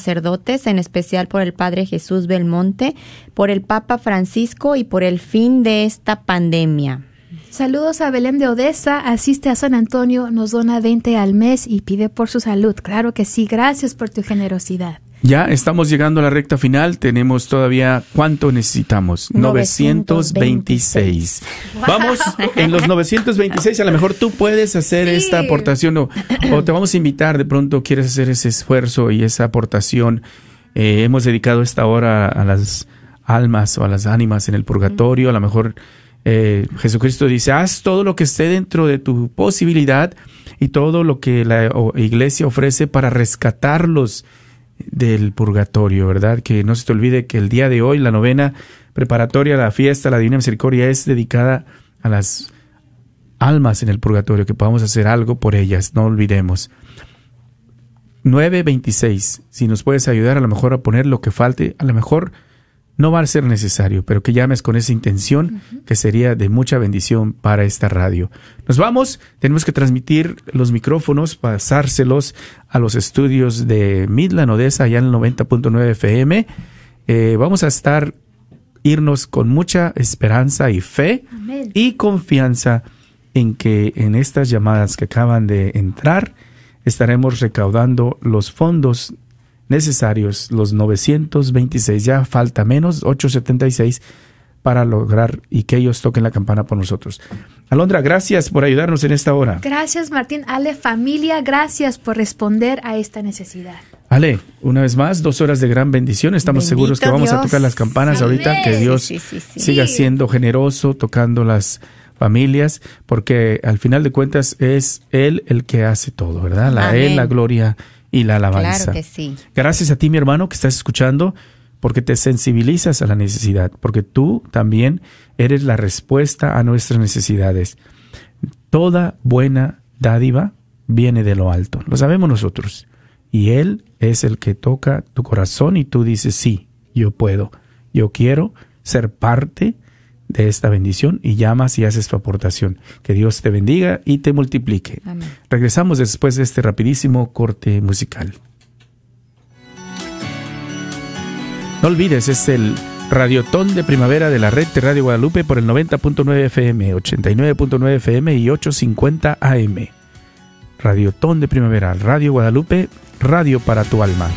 sacerdotes, en especial por el Padre Jesús Belmonte, por el Papa Francisco y por el fin de esta pandemia. Saludos a Belén de Odessa, asiste a San Antonio, nos dona 20 al mes y pide por su salud. Claro que sí, gracias por tu generosidad. Ya estamos llegando a la recta final. Tenemos todavía cuánto necesitamos? 926. Vamos en los 926. A lo mejor tú puedes hacer esta aportación o, te vamos a invitar. De pronto quieres hacer ese esfuerzo y esa aportación. Eh, hemos dedicado esta hora a las almas o a las ánimas en el purgatorio. A lo mejor eh, Jesucristo dice: haz todo lo que esté dentro de tu posibilidad y todo lo que la iglesia ofrece para rescatarlos del purgatorio, ¿verdad? Que no se te olvide que el día de hoy, la novena preparatoria la fiesta, la Divina Misericordia, es dedicada a las almas en el purgatorio, que podamos hacer algo por ellas, no olvidemos. 9.26, si nos puedes ayudar a lo mejor a poner lo que falte, a lo mejor no va a ser necesario, pero que llames con esa intención que sería de mucha bendición para esta radio. Nos vamos, tenemos que transmitir los micrófonos, pasárselos a los estudios de Midland Odessa, allá en el 90.9 FM. Eh, vamos a estar, irnos con mucha esperanza y fe y confianza en que en estas llamadas que acaban de entrar, estaremos recaudando los fondos necesarios, los 926, ya falta menos, 876 para lograr y que ellos toquen la campana por nosotros. Alondra, gracias por ayudarnos en esta hora. Gracias, Martín. Ale, familia, gracias por responder a esta necesidad. Ale, una vez más, dos horas de gran bendición. Estamos seguros que vamos a tocar las campanas ahorita, que Dios siga siendo generoso, tocando las familias, porque al final de cuentas es Él el que hace todo, ¿verdad? La Él, la gloria y la alabanza. Claro que sí. Gracias a ti, mi hermano, que estás escuchando, porque te sensibilizas a la necesidad, porque tú también eres la respuesta a nuestras necesidades. Toda buena dádiva viene de lo alto, lo sabemos nosotros. Y Él es el que toca tu corazón y tú dices, sí, yo puedo, yo quiero ser parte de esta bendición y llamas y haces tu aportación. Que Dios te bendiga y te multiplique. Regresamos después de este rapidísimo corte musical. No olvides, es el Radiotón de Primavera de la red de Radio Guadalupe por el 90.9 FM, 89.9 FM y 850 AM. Radiotón de Primavera, Radio Guadalupe, radio para tu alma.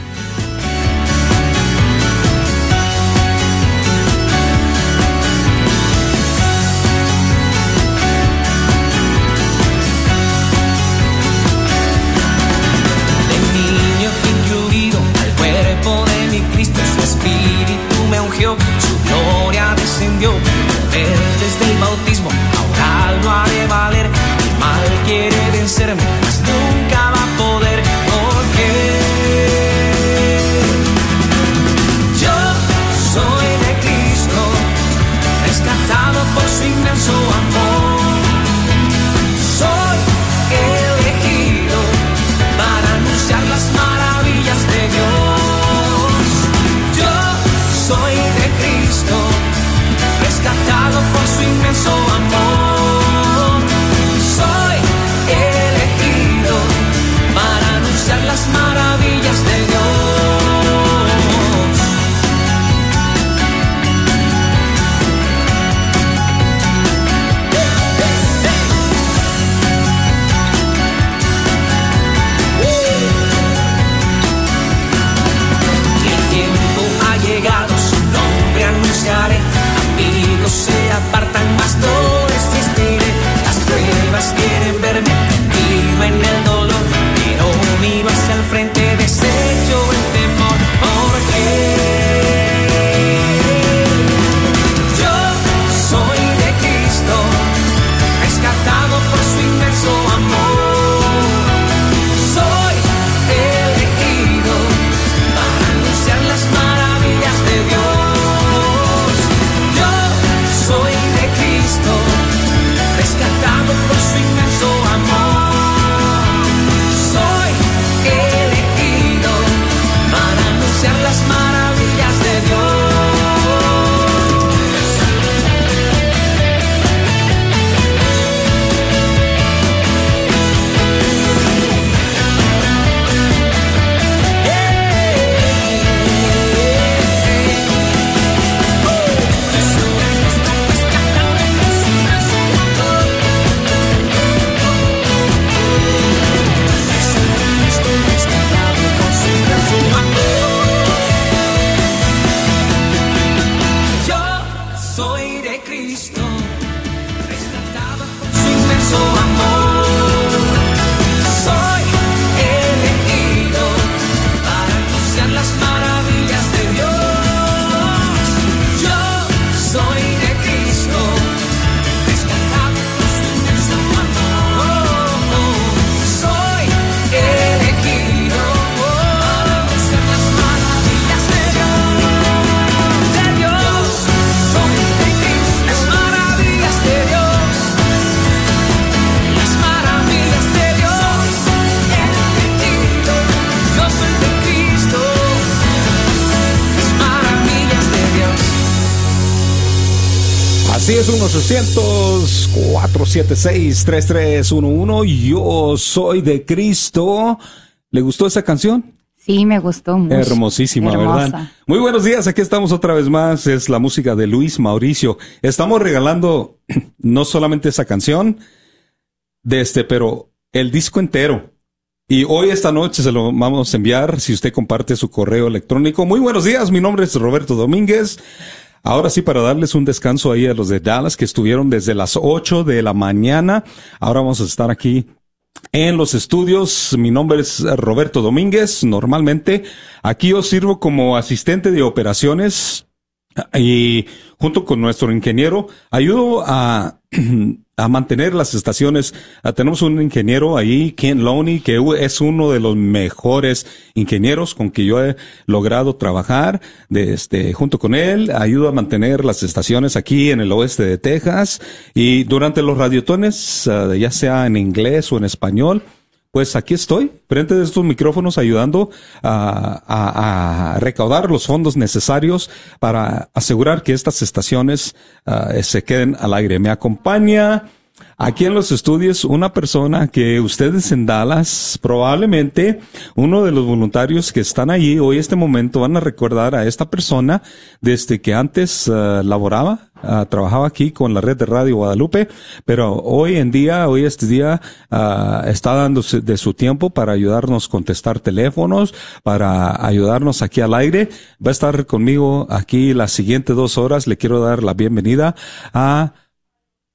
Así es, 1-800-476-3311. Yo soy de Cristo. ¿Le gustó esa canción? Sí, me gustó mucho. Hermosísima, ¿verdad? Muy buenos días, aquí estamos otra vez más. Es la música de Luis Mauricio. Estamos regalando no solamente esa canción, de este, pero el disco entero. Y hoy, esta noche, se lo vamos a enviar si usted comparte su correo electrónico. Muy buenos días, mi nombre es Roberto Domínguez. Ahora sí, para darles un descanso ahí a los de Dallas que estuvieron desde las 8 de la mañana. Ahora vamos a estar aquí en los estudios. Mi nombre es Roberto Domínguez. Normalmente aquí yo sirvo como asistente de operaciones y junto con nuestro ingeniero ayudo a a mantener las estaciones. Ah, tenemos un ingeniero ahí, Ken Loney, que es uno de los mejores ingenieros con que yo he logrado trabajar. De este, junto con él, ayudo a mantener las estaciones aquí en el oeste de Texas. Y durante los radiotones, ah, ya sea en inglés o en español, pues aquí estoy, frente de estos micrófonos, ayudando a, recaudar los fondos necesarios para asegurar que estas estaciones ah, se queden al aire. Me acompaña aquí en los estudios una persona que ustedes en Dallas, probablemente uno de los voluntarios que están allí hoy, este momento, van a recordar a esta persona desde que antes uh, laboraba, uh, trabajaba aquí con la red de Radio Guadalupe, pero hoy en día, hoy este día, uh, está dando de su tiempo para ayudarnos a contestar teléfonos, para ayudarnos aquí al aire. Va a estar conmigo aquí las siguientes dos horas. Le quiero dar la bienvenida a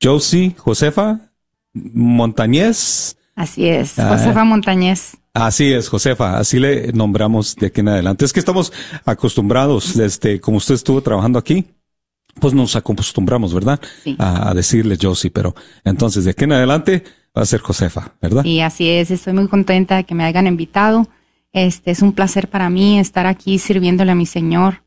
Josie Josefa Montañez. Así es, ah. Josefa Montañez. Así es, Josefa, así le nombramos de aquí en adelante. Es que estamos acostumbrados, desde como usted estuvo trabajando aquí, pues nos acostumbramos, ¿verdad? A, decirle Josie, pero entonces de aquí en adelante va a ser Josefa, ¿verdad? Sí, así es, estoy muy contenta de que me hayan invitado. Este es un placer para mí estar aquí sirviéndole a mi Señor.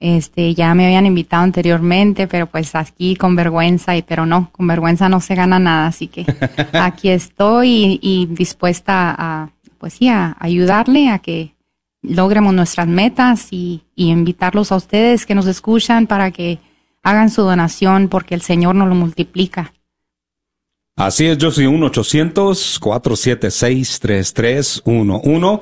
Este, ya me habían invitado anteriormente, pero pues aquí con vergüenza, y pero no, con vergüenza no se gana nada, así que aquí estoy y, dispuesta a, pues sí, a ayudarle a que logremos nuestras metas y, invitarlos a ustedes que nos escuchan para que hagan su donación porque el Señor nos lo multiplica. Así es, yo soy 1-800-476-3311.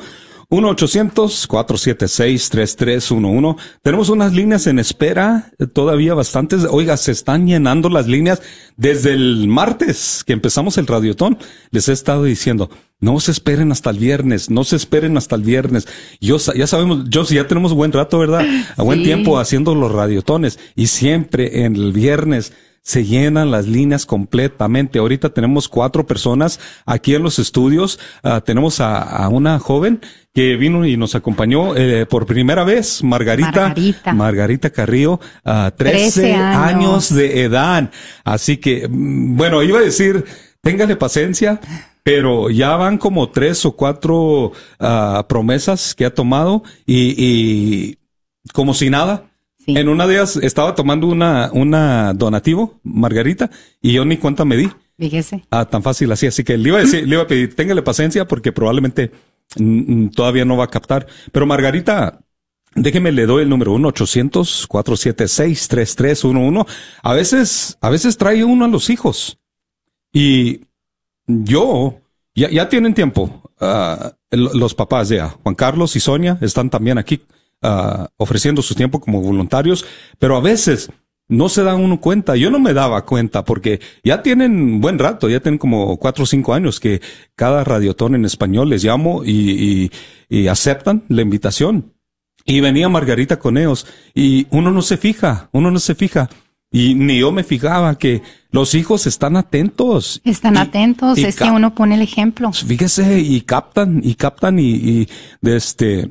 1-800-476-3311. Tenemos unas líneas en espera, eh, todavía bastantes. Oiga, se están llenando las líneas desde el martes que empezamos el radiotón. Les he estado diciendo, no se esperen hasta el viernes, no se esperen hasta el viernes. Yo, ya sabemos, yo ya tenemos buen rato, ¿verdad? A buen tiempo haciendo los radiotones y siempre en el viernes se llenan las líneas completamente. Ahorita tenemos cuatro personas aquí en los estudios. Ah, tenemos a, una joven que vino y nos acompañó eh, por primera vez, Margarita. Margarita, Carrillo, a 13, años. de edad. Así que, mm, bueno, iba a decir, téngale paciencia. Pero ya van como tres o cuatro ah, promesas que ha tomado y, y como si nada, en una de ellas estaba tomando una, una donativo, Margarita, y yo ni cuenta me di. Fíjese. Ah, tan fácil así. Así que le iba a decir, le iba a pedir, téngale paciencia porque probablemente todavía no va a captar. Pero Margarita, déjeme le doy el número 1-800-476-3311. A veces, a veces trae uno a los hijos. Y yo, ya, ya tienen tiempo. Ah, los papás ya, Juan Carlos y Sonia están también aquí uh, ofreciendo su tiempo como voluntarios, pero a veces no se dan uno cuenta. Yo no me daba cuenta porque ya tienen buen rato, ya tienen como cuatro o cinco años que cada radiotón en español les llamo y, y, aceptan la invitación. Y venía Margarita con ellos y uno no se fija, uno no se fija. Y ni yo me fijaba que los hijos están atentos. Están atentos, es que uno pone el ejemplo. Fíjese, y captan, y captan, y, y de este,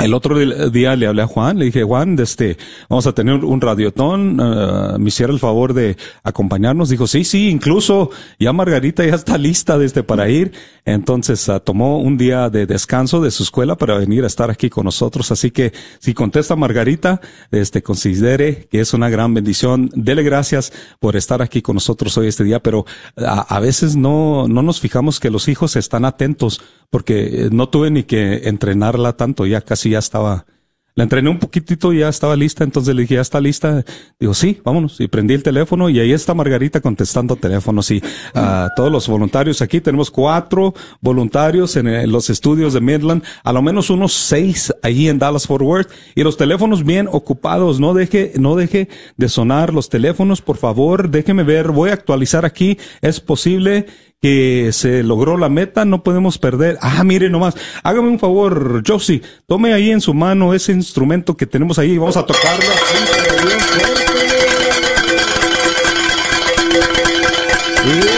el otro día le hablé a Juan, le dije, Juan, este, vamos a tener un radiotón, uh, me hiciera el favor de acompañarnos. Dijo, sí, sí, incluso ya Margarita ya está lista desde para ir. Entonces uh, tomó un día de descanso de su escuela para venir a estar aquí con nosotros. Así que si contesta Margarita, este, considere que es una gran bendición. Dele gracias por estar aquí con nosotros hoy este día, pero a, a veces no, no nos fijamos que los hijos están atentos porque no tuve ni que entrenarla tanto, ya casi ya estaba La entrené un poquitito y ya estaba lista, entonces le dije, ¿ya está lista? Digo, sí, vámonos. Y prendí el teléfono y ahí está Margarita contestando teléfonos. Y a todos los voluntarios aquí, tenemos cuatro voluntarios en, los estudios de Midland, a lo menos unos seis ahí en Dallas Fort Worth. Y los teléfonos bien ocupados, no deje, no deje de sonar los teléfonos, por favor, déjeme ver, voy a actualizar aquí, es posible que se logró la meta, no podemos perder. Ah, mire nomás, hágame un favor, Josie, tome ahí en su mano ese instrumento que tenemos ahí y vamos a tocarlo.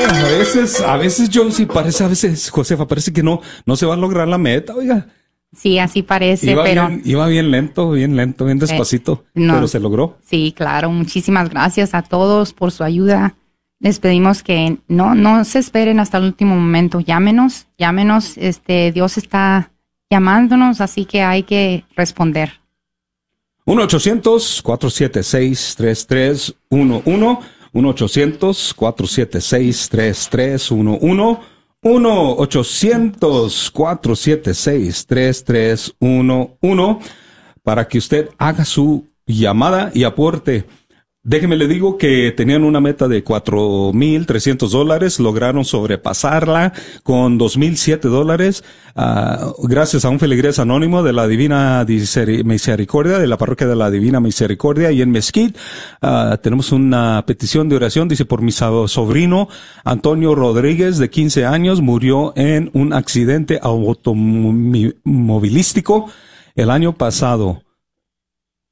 a veces, a veces Josie parece, a veces Josefa parece que no, no se va a lograr la meta, oiga. Sí, así parece, iba pero... Bien, iba bien lento, bien lento, bien despacito, pero se logró. Sí, claro. Muchísimas gracias a todos por su ayuda les pedimos que no, no se esperen hasta el último momento, llámenos, llámenos, este, Dios está llamándonos, así que hay que responder. 1-800-476-3311, 1-800-476-3311, 1-800-476-3311, para que usted haga su llamada y aporte Déjeme le digo que tenían una meta de cuatro mil trescientos dólares, lograron sobrepasarla con dos mil siete dólares, uh, gracias a un feligrés anónimo de la Divina Misericordia, de la parroquia de la Divina Misericordia y en Mesquite. Uh, tenemos una petición de oración, dice por mi sobrino Antonio Rodríguez, de 15 años, murió en un accidente automovilístico el año pasado.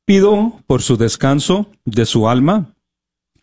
Pido por su descanso de su alma,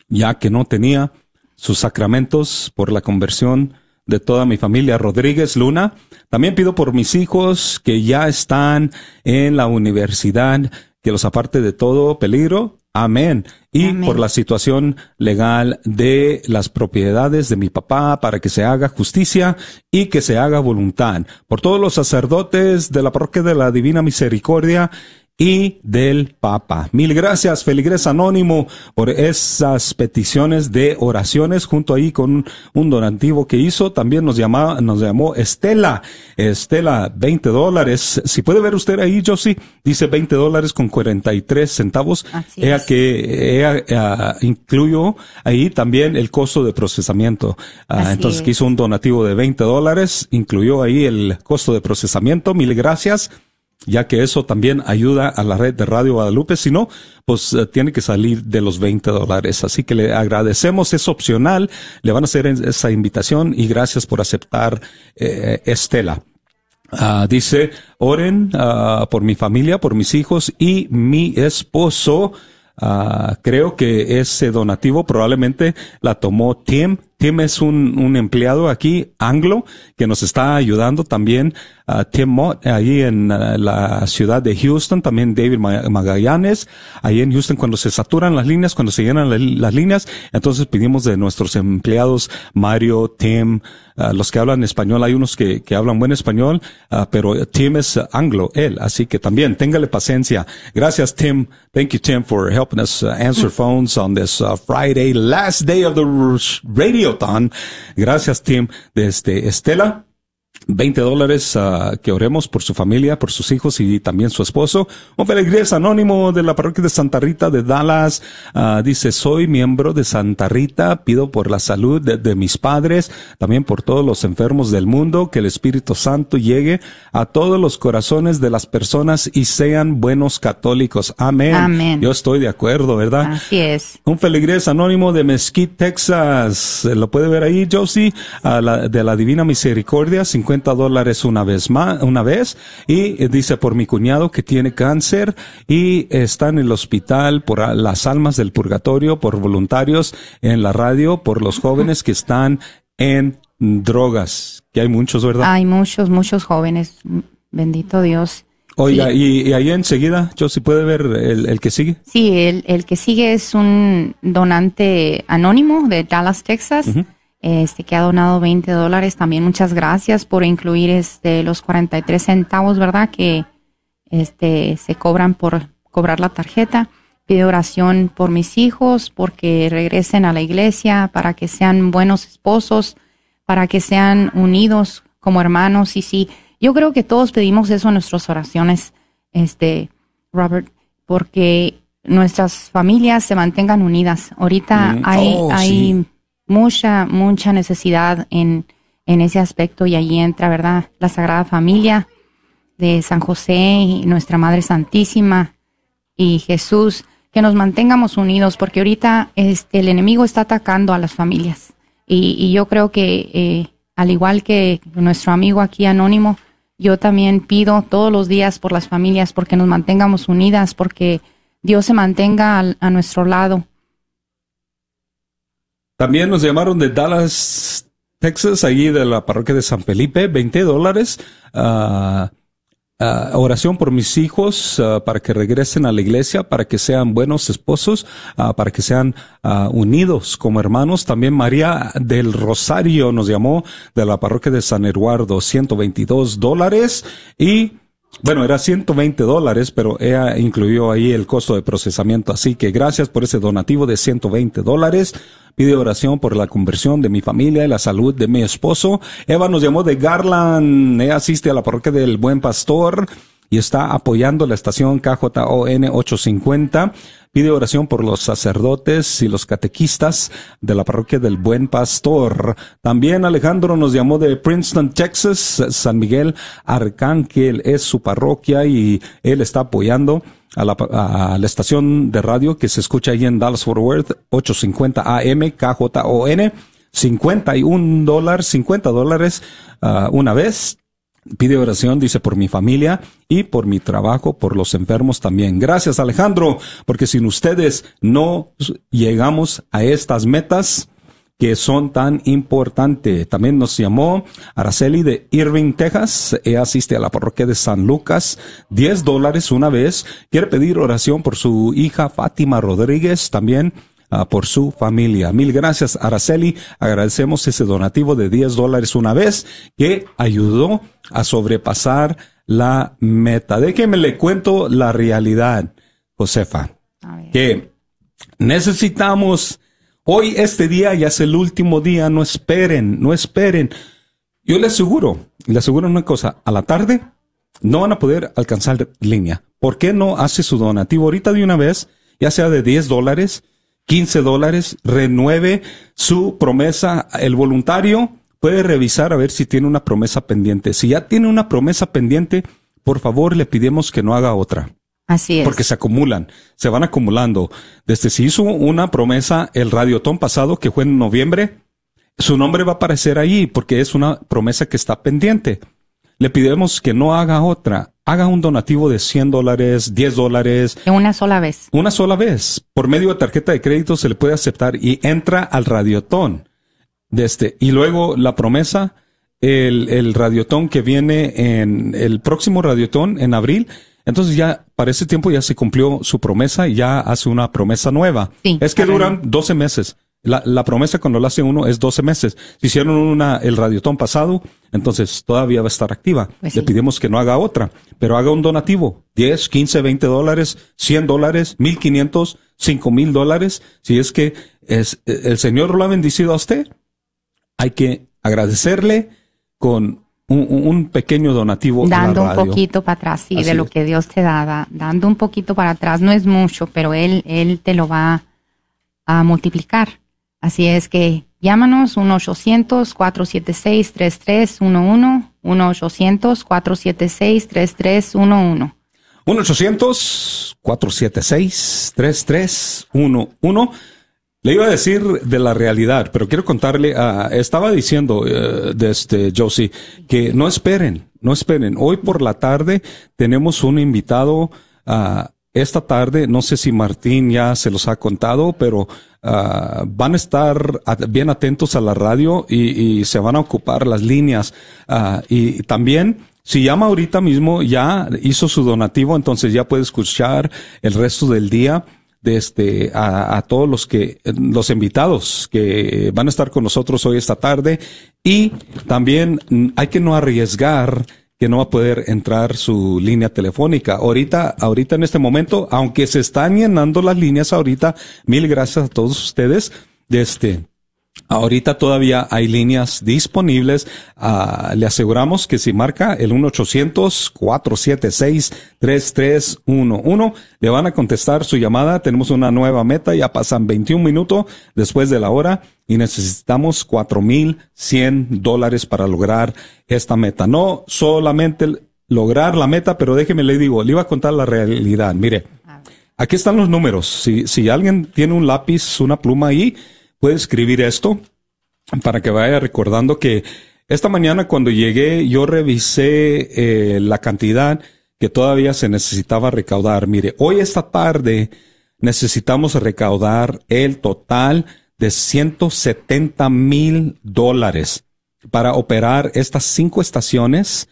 ya que no tenía sus sacramentos por la conversión de toda mi familia Rodríguez Luna. También pido por mis hijos que ya están en la universidad, que los aparte de todo peligro. Amén. Y por la situación legal de las propiedades de mi papá para que se haga justicia y que se haga voluntad. Por todos los sacerdotes de la parroquia de la Divina Misericordia y del Papa. Mil gracias, Feligres Anónimo, por esas peticiones de oraciones, junto ahí con un donativo que hizo. También nos llamaba, nos llamó Estela. Estela, 20 dólares. Si puede ver usted ahí, Josie, dice 20 dólares con 43 centavos. Ella que ella, incluyó ahí también el costo de procesamiento. Ah, entonces, que hizo un donativo de 20 dólares, incluyó ahí el costo de procesamiento. Mil gracias ya que eso también ayuda a la red de Radio Guadalupe, si no, pues eh, tiene que salir de los 20 dólares. Así que le agradecemos, es opcional, le van a hacer esa invitación y gracias por aceptar, eh, Estela. Ah, dice, oren uh, por mi familia, por mis hijos y mi esposo. Uh, creo que ese donativo probablemente la tomó Tim Tim es un, un, empleado aquí, anglo, que nos está ayudando también. Uh, Tim Mott, ahí en uh, la ciudad de Houston, también David Magallanes, ahí en Houston, cuando se saturan las líneas, cuando se llenan las líneas, entonces pedimos de nuestros empleados, Mario, Tim, uh, los que hablan español, hay unos que, que hablan buen español, pero Tim es anglo, él, así que también téngale paciencia. Gracias, Tim. Thank you, Tim, for helping us answer phones on this Friday, last day of the radio Gracias, Tim, desde Estela. 20 dólares uh, que oremos por su familia, por sus hijos y también su esposo. Un feliz anónimo de la parroquia de Santa Rita de Dallas. Uh, dice, soy miembro de Santa Rita, pido por la salud de, de, mis padres, también por todos los enfermos del mundo, que el Espíritu Santo llegue a todos los corazones de las personas y sean buenos católicos. Amén. Amén. Yo estoy de acuerdo, ¿verdad? Así es. Un feligrés anónimo de Mesquite, Texas. Lo puede ver ahí, Josie, la, de la Divina Misericordia, 50 dólares una vez más, una vez, y eh, dice por mi cuñado que tiene cáncer y está en el hospital por las almas del purgatorio, por voluntarios en la radio, por los jóvenes que están en drogas, que hay muchos, ¿verdad? Hay muchos, muchos jóvenes, bendito Dios. Oiga, y, ahí enseguida, yo si puede ver el, el que sigue. Sí, el, el, que sigue es un donante anónimo de Dallas, Texas este, que ha donado 20 dólares. También muchas gracias por incluir este, los 43 centavos, ¿verdad? Que este, se cobran por cobrar la tarjeta. Pide oración por mis hijos, porque regresen a la iglesia, para que sean buenos esposos, para que sean unidos como hermanos. Y sí, yo creo que todos pedimos eso en nuestras oraciones. Este, Robert, porque nuestras familias se mantengan unidas. Ahorita Mm. hay, Oh, hay sí. Mucha, mucha necesidad en, en ese aspecto y allí entra, ¿verdad? La Sagrada Familia de San José y nuestra Madre Santísima y Jesús, que nos mantengamos unidos porque ahorita este, el enemigo está atacando a las familias y, y yo creo que eh, al igual que nuestro amigo aquí anónimo, yo también pido todos los días por las familias porque nos mantengamos unidas, porque Dios se mantenga a nuestro lado. También nos llamaron de Dallas, Texas, allí de la parroquia de San Felipe, 20 dólares. ah, ah, oración por mis hijos ah, para que regresen a la iglesia, para que sean buenos esposos, para que sean unidos como hermanos. También María del Rosario nos llamó de la parroquia de San Eduardo, 122 dólares. Y bueno, era 120 dólares, pero ella incluyó ahí el costo de procesamiento. Así que gracias por ese donativo de 120 dólares. Pide oración por la conversión de mi familia y la salud de mi esposo. Eva nos llamó de Garland. Ella asiste a la parroquia del Buen Pastor y está apoyando la estación KJON 850. Pide oración por los sacerdotes y los catequistas de la parroquia del Buen Pastor. También Alejandro nos llamó de Princeton, Texas. San Miguel Arcángel es su parroquia y él está apoyando a la, a la estación de radio que se escucha ahí en Dallas Fort Worth, 850 AM, KJON. 51 dólares, 50 dólares ah, una vez. Pide oración, dice, por mi familia y por mi trabajo, por los enfermos también. Gracias, Alejandro, porque sin ustedes no llegamos a estas metas que son tan importantes. También nos llamó Araceli de Irving, Texas. Ella asiste a la parroquia de San Lucas. 10 dólares una vez. Quiere pedir oración por su hija Fátima Rodríguez también. Ah, por su familia. Mil gracias, Araceli. Agradecemos ese donativo de 10 dólares una vez que ayudó a sobrepasar la meta. Déjeme le cuento la realidad, Josefa que necesitamos hoy este día ya es el último día, no esperen, no esperen. Yo le aseguro, le aseguro una cosa, a la tarde no van a poder alcanzar línea. ¿Por qué no hace su donativo ahorita de una vez, ya sea de 10 dólares, 15 dólares, renueve su promesa, el voluntario puede revisar a ver si tiene una promesa pendiente. Si ya tiene una promesa pendiente, por favor le pedimos que no haga otra Así es. porque se acumulan, se van acumulando. Desde si hizo una promesa el radiotón pasado que fue en noviembre, su nombre va a aparecer ahí porque es una promesa que está pendiente. Le pidemos que no haga otra, haga un donativo de 100 dólares, 10 dólares, una sola vez. una sola vez. Por medio de tarjeta de crédito se le puede aceptar y entra al radiotón. De este, y luego la promesa, el, el radiotón que viene en el próximo radiotón en abril. Entonces ya para ese tiempo ya se cumplió su promesa y ya hace una promesa nueva. Sí, es que duran 12 meses. La, la promesa cuando la hace uno es 12 meses. Si hicieron una, el radiotón pasado, entonces todavía va a estar activa. Pues Le pedimos que no haga otra, pero haga un donativo. 10, 15, 20 dólares, 100 dólares, 1500, 5000 dólares. Si es que es, el Señor lo ha bendecido a usted, hay que agradecerle con un, pequeño donativo. a la Dando un poquito para atrás, sí, Así de lo es. que Dios te da, da- dando un poquito para atrás. No es mucho, pero Él, Él te lo va a multiplicar. Así es que llámanos 1-800-476-3311, 1-800-476-3311. 1-800-476-3311. Le iba a decir de la realidad, pero quiero contarle, ah, estaba diciendo eh, de este Josie que no esperen, no esperen. Hoy por la tarde tenemos un invitado ah, esta tarde, no sé si Martín ya se los ha contado, pero ah, van a estar bien atentos a la radio y, y se van a ocupar las líneas. Ah, y también, si llama ahorita mismo, ya hizo su donativo, entonces ya puede escuchar el resto del día de este, a, a todos los que, los invitados que van a estar con nosotros hoy esta tarde. Y también hay que no arriesgar que no va a poder entrar su línea telefónica. Ahorita, ahorita en este momento, aunque se están llenando las líneas ahorita, mil gracias a todos ustedes. De este, Ahorita todavía hay líneas disponibles. Ah, le aseguramos que si marca el 1-800-476-3311, le van a contestar su llamada. Tenemos una nueva meta. Ya pasan 21 minutos después de la hora y necesitamos 4,100 dólares para lograr esta meta. No solamente lograr la meta, pero déjeme le digo, le iba a contar la realidad. Mire, aquí están los números. Si, si alguien tiene un lápiz, una pluma ahí, puede escribir esto para que vaya recordando que esta mañana cuando llegué yo revisé eh, la cantidad que todavía se necesitaba recaudar. Mire, hoy esta tarde necesitamos recaudar el total de 170 mil dólares para operar estas cinco estaciones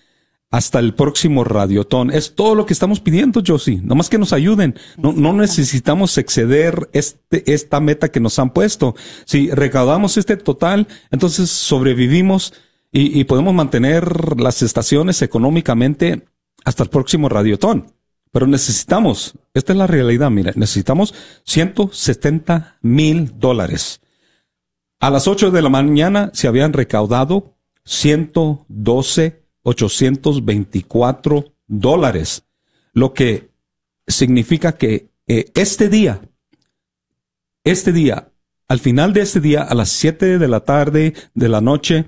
hasta el próximo radiotón. Es todo lo que estamos pidiendo, Josie. Nomás que nos ayuden. No, no necesitamos exceder este, esta meta que nos han puesto. Si recaudamos este total, entonces sobrevivimos y, y podemos mantener las estaciones económicamente hasta el próximo radiotón. Pero necesitamos, esta es la realidad, mira, necesitamos 170 mil dólares. A las 8 de la mañana se habían recaudado 112 824 dólares, lo que significa que eh, este día, este día, al final de este día, a las 7 de la tarde, de la noche,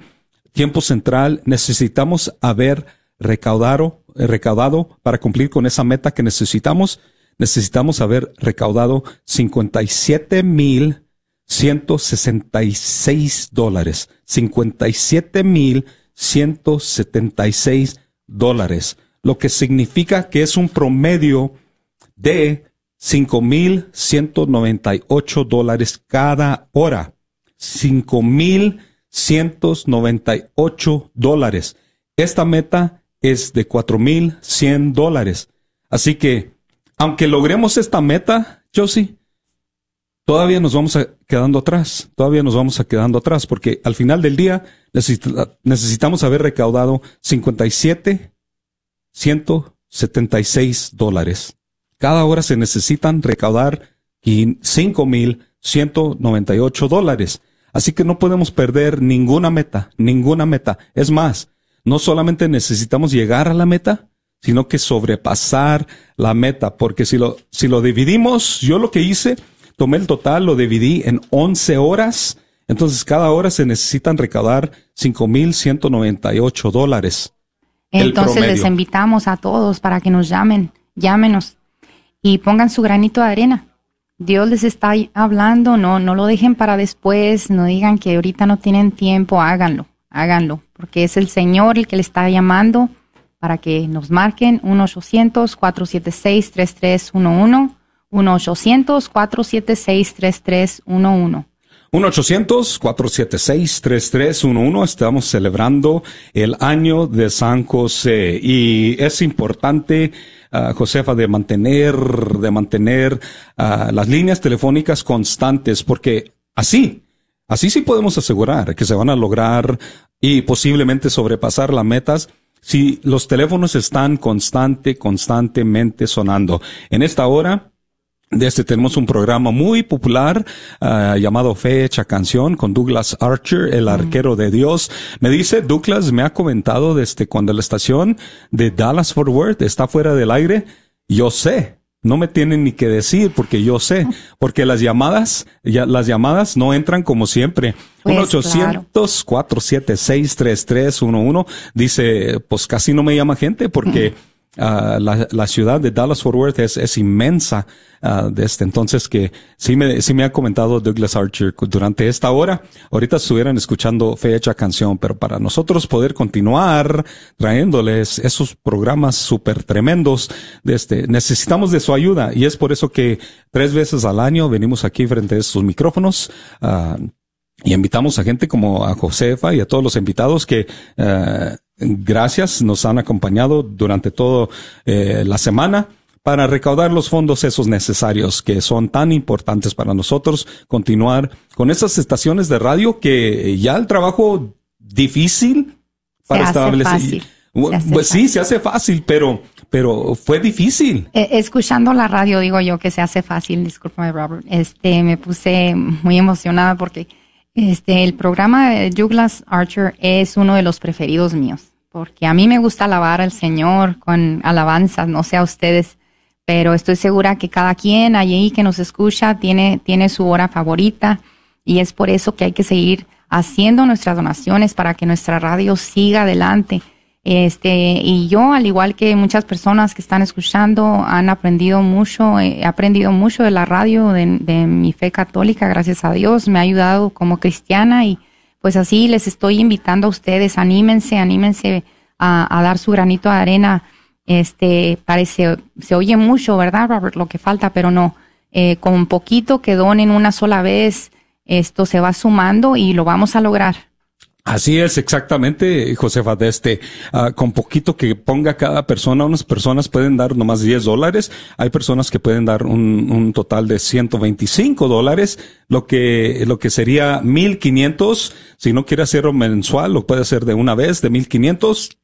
tiempo central, necesitamos haber recaudado, eh, recaudado para cumplir con esa meta que necesitamos, necesitamos haber recaudado 57 mil 166 dólares, 57 mil 176 dólares, lo que significa que es un promedio de 5.198 dólares cada hora. 5.198 dólares. Esta meta es de 4.100 dólares. Así que, aunque logremos esta meta, Josie, todavía nos vamos a quedando atrás, todavía nos vamos a quedando atrás, porque al final del día necesitamos haber recaudado 57, 176 dólares. Cada hora se necesitan recaudar 5.198 dólares. Así que no podemos perder ninguna meta, ninguna meta. Es más, no solamente necesitamos llegar a la meta, sino que sobrepasar la meta, porque si lo, si lo dividimos, yo lo que hice, tomé el total, lo dividí en 11 horas, entonces cada hora se necesitan recaudar 5.198 dólares. Entonces les invitamos a todos para que nos llamen, llámenos y pongan su granito de arena. Dios les está hablando, no, no lo dejen para después, no digan que ahorita no tienen tiempo, háganlo, háganlo, porque es el Señor el que le está llamando para que nos marquen 1-800-476-3311 1-800-476-3311. 1-800-476-3311. Estamos celebrando el año de San José y es importante, uh, Josefa, de mantener, de mantener uh, las líneas telefónicas constantes porque así, así sí podemos asegurar que se van a lograr y posiblemente sobrepasar las metas si los teléfonos están constante, constantemente sonando. En esta hora, de este tenemos un programa muy popular uh, llamado Fecha Canción con Douglas Archer, el arquero de Dios. Me dice, Douglas me ha comentado desde cuando la estación de Dallas Fort Worth está fuera del aire. Yo sé, no me tienen ni que decir porque yo sé, porque las llamadas, ya, las llamadas no entran como siempre. Pues, 1-800-476-3311 dice, pues casi no me llama gente porque Uh, la, la, ciudad de Dallas Fort Worth es, es inmensa uh, desde este entonces que sí me, sí me ha comentado Douglas Archer durante esta hora. Ahorita estuvieran escuchando fecha canción, pero para nosotros poder continuar trayéndoles esos programas súper tremendos, este, necesitamos de su ayuda y es por eso que tres veces al año venimos aquí frente a estos micrófonos. Uh, y invitamos a gente como a Josefa y a todos los invitados que uh, gracias, nos han acompañado durante toda eh, la semana para recaudar los fondos esos necesarios que son tan importantes para nosotros continuar con esas estaciones de radio que ya el trabajo difícil para establecer. Pues sí, se hace fácil, pero, pero fue difícil. Eh, escuchando la radio, digo yo que se hace fácil, discúlpame Robert, este, me puse muy emocionada porque Este, el programa de Douglas Archer es uno de los preferidos míos, porque a mí me gusta alabar al Señor con alabanzas, no sé a ustedes, pero estoy segura que cada quien allí que nos escucha tiene, tiene su hora favorita y es por eso que hay que seguir haciendo nuestras donaciones para que nuestra radio siga adelante. Este, y yo, al igual que muchas personas que están escuchando, han aprendido mucho, he aprendido mucho de la radio, de, mi fe católica, gracias a Dios, me ha ayudado como cristiana y pues así les estoy invitando a ustedes, anímense, anímense a, dar su granito de arena. Este, parece, se oye mucho, ¿verdad, Robert? Lo que falta, pero no. Eh, con poquito que donen una sola vez, esto se va sumando y lo vamos a lograr. Así es, exactamente, Josefa, de este, ah, con poquito que ponga cada persona, unas personas pueden dar nomás 10 dólares, hay personas que pueden dar un, un total de 125 dólares, lo que, lo que sería 1500, si no quiere hacerlo mensual, lo puede hacer de una vez, de 1500,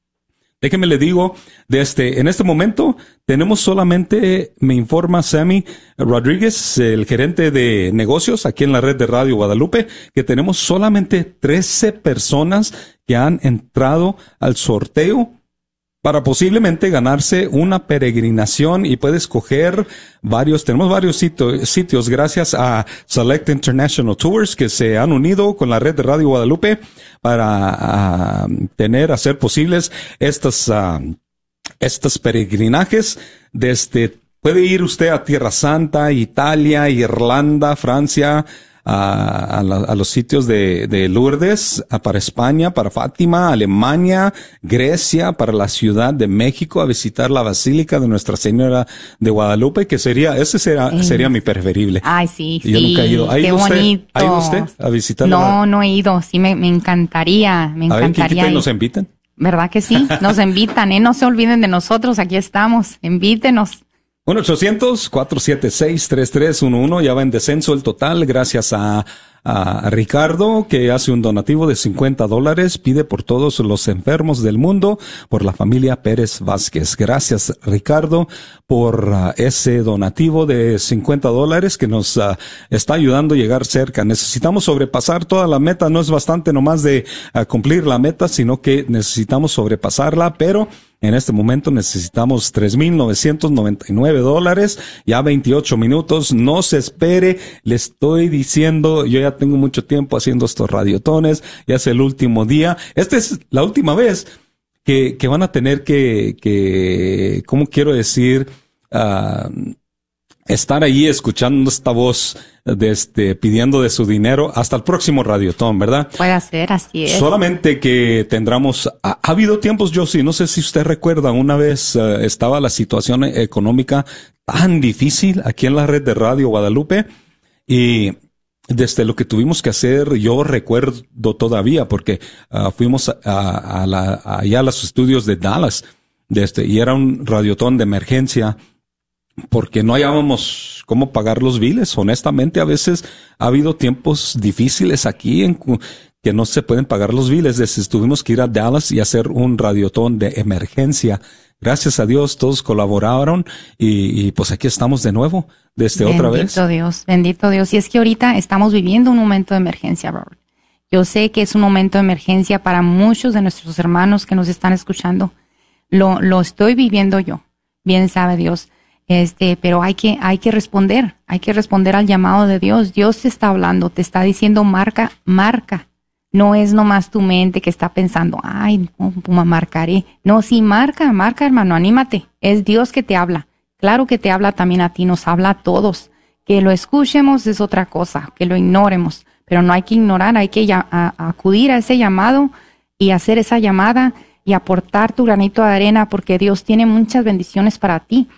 Déjeme le digo, de este, en este momento tenemos solamente, me informa Sammy Rodríguez, el gerente de negocios aquí en la red de Radio Guadalupe, que tenemos solamente 13 personas que han entrado al sorteo para posiblemente ganarse una peregrinación y puede escoger varios, tenemos varios sitios gracias a Select International Tours que se han unido con la red de Radio Guadalupe para ah, tener, hacer posibles estas, uh, estos peregrinajes. Desde, puede ir usted a Tierra Santa, Italia, Irlanda, Francia, a, a, los sitios de, de Lourdes, para España, para Fátima, Alemania, Grecia, para la Ciudad de México, a visitar la Basílica de Nuestra Señora de Guadalupe, que sería, ese sería, sería mi preferible. Ay, sí, Yo nunca he ido. ¿Ha ido usted, bonito. ¿Ha ido usted a visitar? No, no he ido. Sí, me, me encantaría, me encantaría. A ver, nos invitan? ¿Verdad que sí? Nos invitan, ¿eh? No se olviden de nosotros, aquí estamos. Invítenos. 1-800-476-3311. Ya va en descenso el total gracias a a Ricardo, que hace un donativo de 50 dólares, pide por todos los enfermos del mundo, por la familia Pérez Vázquez. Gracias, Ricardo, por uh, ese donativo de 50 dólares que nos uh, está ayudando a llegar cerca. Necesitamos sobrepasar toda la meta, no es bastante nomás de uh, cumplir la meta, sino que necesitamos sobrepasarla, pero en este momento necesitamos 3.999 dólares, ya 28 minutos. No se espere, le estoy diciendo, yo ya tengo mucho tiempo haciendo estos radiotones, ya es el último día. Esta es la última vez que, que van a tener que, que, ¿cómo quiero decir? Uh, estar ahí escuchando esta voz de este, pidiendo de su dinero hasta el próximo Radiotón, ¿verdad? Puede ser, así es. Solamente que tendremos, ha, habido tiempos, yo sí, no sé si usted recuerda, una vez uh, estaba la situación económica tan difícil aquí en la red de Radio Guadalupe y desde lo que tuvimos que hacer, yo recuerdo todavía, porque uh, fuimos a, allá a los estudios de Dallas, este, y era un radiotón de emergencia, porque no hallábamos cómo pagar los biles. Honestamente, a veces ha habido tiempos difíciles aquí en que no se pueden pagar los biles. Desde tuvimos que ir a Dallas y hacer un radiotón de emergencia. Gracias a Dios, todos colaboraron y, y pues aquí estamos de nuevo, desde otra vez. Bendito Dios, bendito Dios. Y es que ahorita estamos viviendo un momento de emergencia, Robert. Yo sé que es un momento de emergencia para muchos de nuestros hermanos que nos están escuchando. Lo, lo estoy viviendo yo. Bien sabe Dios. Este, pero hay que, hay que responder, hay que responder al llamado de Dios. Dios te está hablando, te está diciendo marca, marca. No es nomás tu mente que está pensando, ay, no, marcaré. No, sí, marca, marca, hermano, anímate. Es Dios que te habla. Claro que te habla también a ti, nos habla a todos. Que lo escuchemos es otra cosa, que lo ignoremos. Pero no hay que ignorar, hay que acudir a ese llamado y hacer esa llamada y aportar tu granito de arena porque Dios tiene muchas bendiciones para ti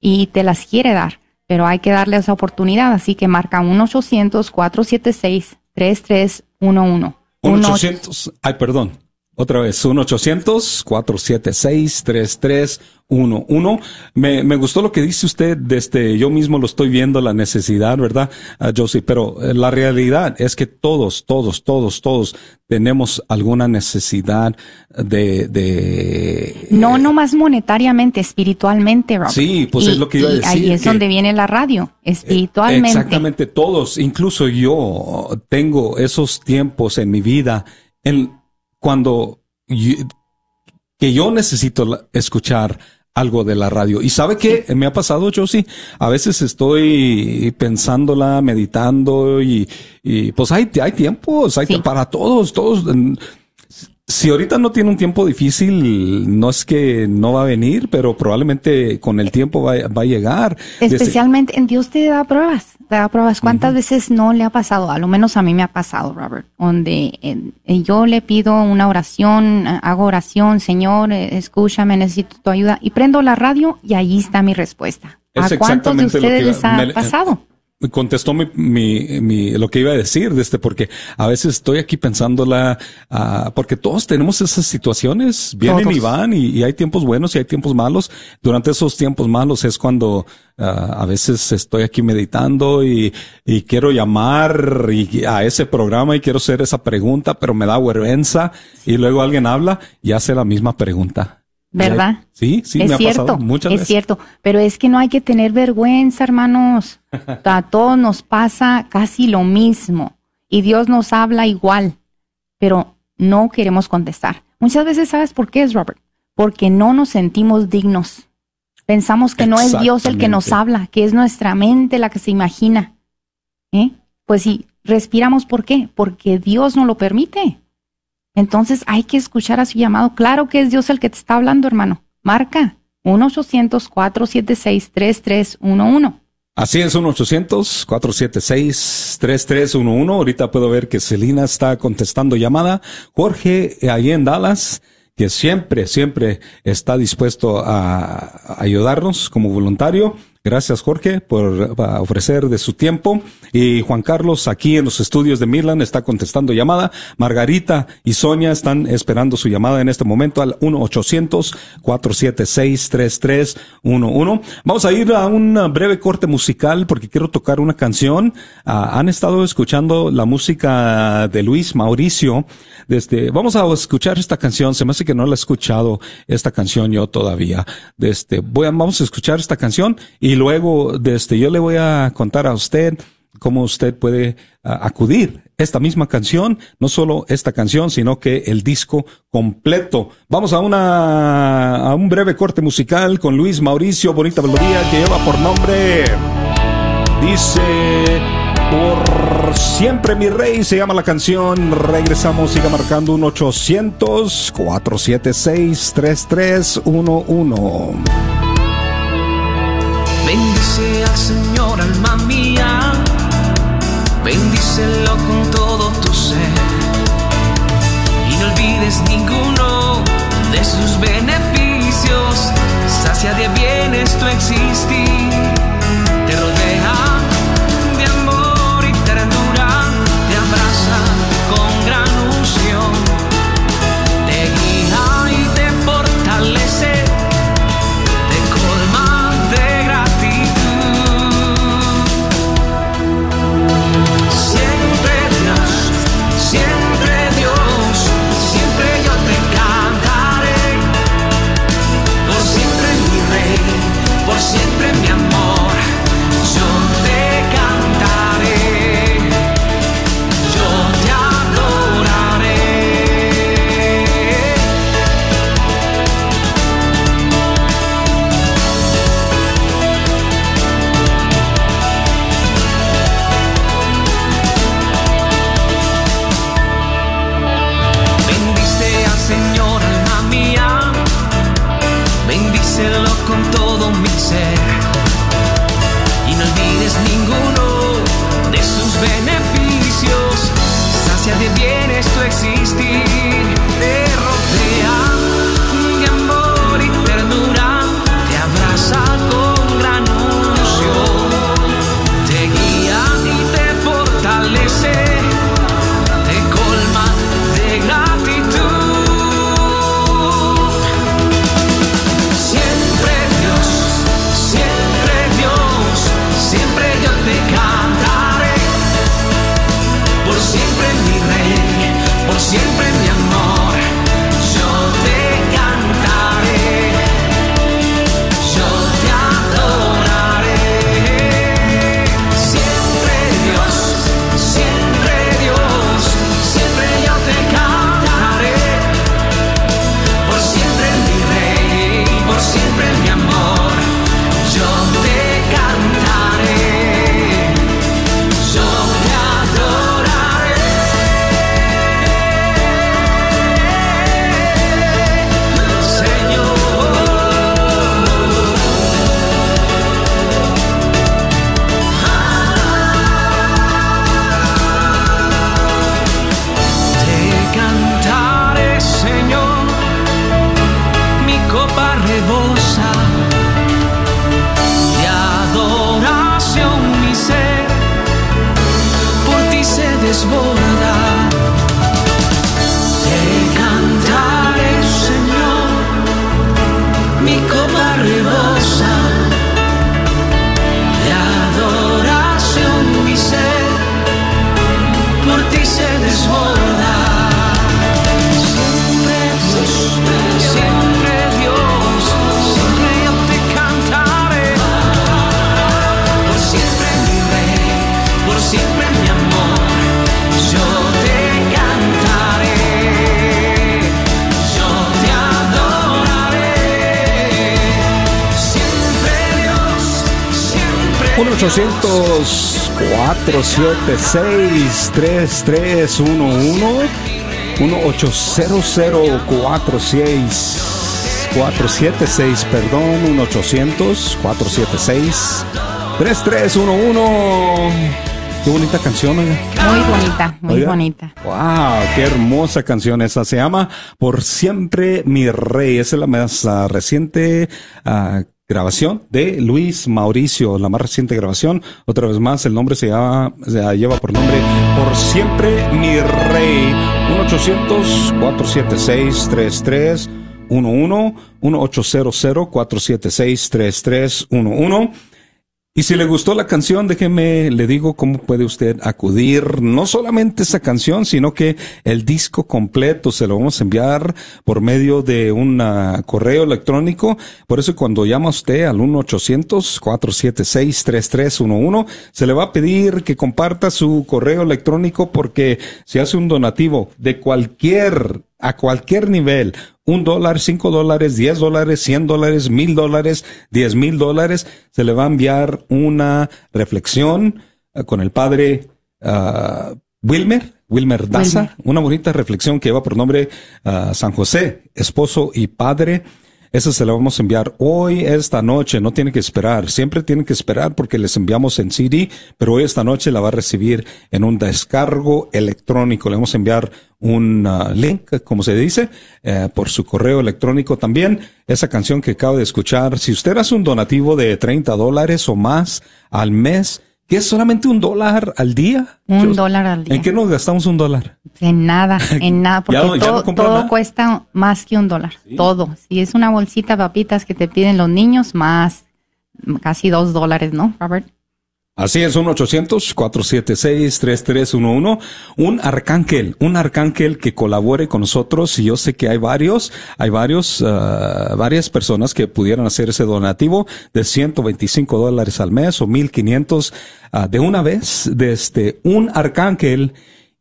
y te las quiere dar, pero hay que darle esa oportunidad. Así que marca 1-800-476-3311. 1-800, ay, perdón. Otra vez, 1-800-476-3311. Me, me gustó lo que dice usted, desde yo mismo lo estoy viendo, la necesidad, ¿verdad, uh, Josie? Pero eh, la realidad es que todos, todos, todos, todos tenemos alguna necesidad de... de no, no más monetariamente, espiritualmente, Robert. Sí, pues es lo que iba a decir. Ahí es donde viene la radio, espiritualmente. Exactamente, todos, incluso yo tengo esos tiempos en mi vida en cuando que yo necesito escuchar algo de la radio. ¿Y sabe qué me ha pasado, Josie? A veces estoy pensándola, meditando y, y pues hay, hay tiempos, hay para todos, todos. Si ahorita no tiene un tiempo difícil, no es que no va a venir, pero probablemente con el tiempo va, va a llegar. Especialmente en Dios te da pruebas pruebas. ¿Cuántas veces no le ha pasado? A lo menos a mí me ha pasado, Robert, donde eh, yo le pido una oración, hago oración, Señor, eh, escúchame, necesito tu ayuda, y prendo la radio y ahí está mi respuesta. ¿A cuántos de ustedes les ha pasado? Contestó mi, mi, mi, lo que iba a decir, este, porque a veces estoy aquí pensándola, uh, porque todos tenemos esas situaciones, vienen y van, y, hay tiempos buenos y hay tiempos malos. Durante esos tiempos malos es cuando uh, a veces estoy aquí meditando y, y quiero llamar y, a ese programa y quiero hacer esa pregunta, pero me da vergüenza y luego alguien habla y hace la misma pregunta. ¿Verdad? Sí, sí, es me ha cierto, pasado muchas es cierto, pero es que no hay que tener vergüenza, hermanos. A todos nos pasa casi lo mismo y Dios nos habla igual, pero no queremos contestar. Muchas veces, ¿sabes por qué es, Robert? Porque no nos sentimos dignos. Pensamos que no es Dios el que nos habla, que es nuestra mente la que se imagina. ¿Eh? Pues sí, respiramos, ¿por qué? Porque Dios no lo permite. Entonces hay que escuchar a su llamado. Claro que es Dios el que te está hablando, hermano. Marca 1-800-476-3311. Así es, 1-800-476-3311. Ahorita puedo ver que Celina está contestando llamada. Jorge, ahí en Dallas, que siempre, siempre está dispuesto a ayudarnos como voluntario. Gracias, Jorge, por ofrecer de su tiempo. Y Juan Carlos, aquí en los estudios de Milan, está contestando llamada. Margarita y Sonia están esperando su llamada en este momento al 1-800-476-3311. Vamos a ir a un breve corte musical porque quiero tocar una canción. Ah, han estado escuchando la música de Luis Mauricio. Desde, vamos a escuchar esta canción. Se me hace que no la he escuchado esta canción yo todavía. Desde, vamos a escuchar esta canción y luego, desde yo le voy a contar a usted cómo usted puede acudir esta misma canción, no solo esta canción, sino que el disco completo. Vamos a una a un breve corte musical con Luis Mauricio Bonita Melodía que lleva por nombre dice por siempre mi rey se llama la canción. Regresamos, siga marcando un 800 476 3311. Bendice al Señor, bendícelo con todo tu ser. Y no olvides ninguno 1-800-476-3311. 1-800-476, perdón, 1-800-476-3311. Qué bonita canción, oiga. Muy bonita, muy Oiga. bonita. Wow, qué hermosa canción esa. Se llama Por siempre mi rey. Esa es la más reciente ah, grabación de Luis Mauricio, la más reciente grabación. Otra vez más, el nombre se llama, se lleva por nombre Por siempre mi rey. 1-800-476-3311. 1-800-476-3311. Y si le gustó la canción, déjeme, le digo cómo puede usted acudir. No solamente esa canción, sino que el disco completo se lo vamos a enviar por medio de un ah, correo electrónico. Por eso cuando llama usted al 1-800-476-3311, se le va a pedir que comparta su correo electrónico porque se hace un donativo de cualquier a cualquier nivel, un dólar, cinco dólares, diez dólares, cien dólares, mil dólares, diez mil dólares, se le va a enviar una reflexión eh, con el padre ah, Wilmer, Wilmer Daza, una bonita reflexión que lleva por nombre ah, San José, esposo y padre. Esa se la vamos a enviar hoy, esta noche, no tiene que esperar, siempre tienen que esperar porque les enviamos en CD, pero hoy esta noche la va a recibir en un descargo electrónico. Le vamos a enviar un ah, link, como se dice, eh, por su correo electrónico también. Esa canción que acabo de escuchar, si usted hace un donativo de 30 dólares o más al mes, que es solamente un dólar al día. Un Yo- dólar al día. ¿En qué nos gastamos un dólar? En nada, en nada, porque Ya no- ya no todo, todo nada. cuesta más que un dólar. Todo. Si es una bolsita de papitas que te piden los niños, más casi dos dólares, ¿no, Robert? Así es, un 800-476-3311. Un arcángel, un arcángel que colabore con nosotros. Y yo sé que hay varios, hay varios, ah, varias personas que pudieran hacer ese donativo de 125 dólares al mes o 1500 ah, de una vez. Desde un arcángel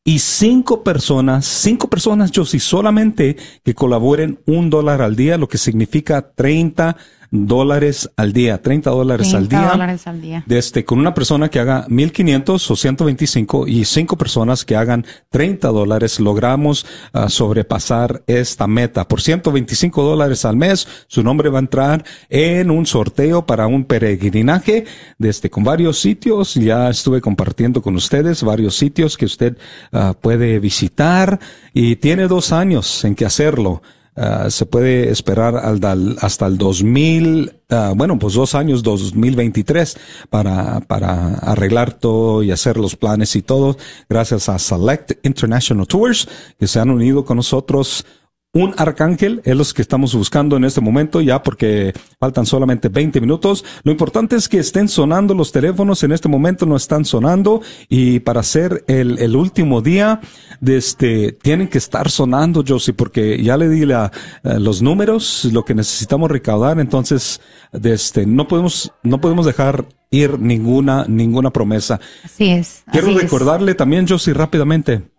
y cinco personas, cinco personas, yo sí, solamente que colaboren un dólar al día, lo que significa 30 dólares al día, 30 dólares al 30 día. dólares al día. Desde este, con una persona que haga 1500 o 125 y cinco personas que hagan 30 dólares, logramos ah, sobrepasar esta meta. Por 125 dólares al mes, su nombre va a entrar en un sorteo para un peregrinaje desde con varios sitios. Ya estuve compartiendo con ustedes varios sitios que usted ah, puede visitar y tiene dos años en que hacerlo. Ah, se puede esperar hasta el 2000, ah, bueno, pues dos años, 2023, para, para arreglar todo y hacer los planes y todo, gracias a Select International Tours, que se han unido con nosotros. Un arcángel es los que estamos buscando en este momento ya porque faltan solamente 20 minutos. Lo importante es que estén sonando los teléfonos en este momento no están sonando y para hacer el, el último día de este tienen que estar sonando Josie porque ya le di la, eh, los números lo que necesitamos recaudar entonces de este no podemos no podemos dejar ir ninguna ninguna promesa. Así es. Quiero así es. recordarle también, Josie, rápidamente,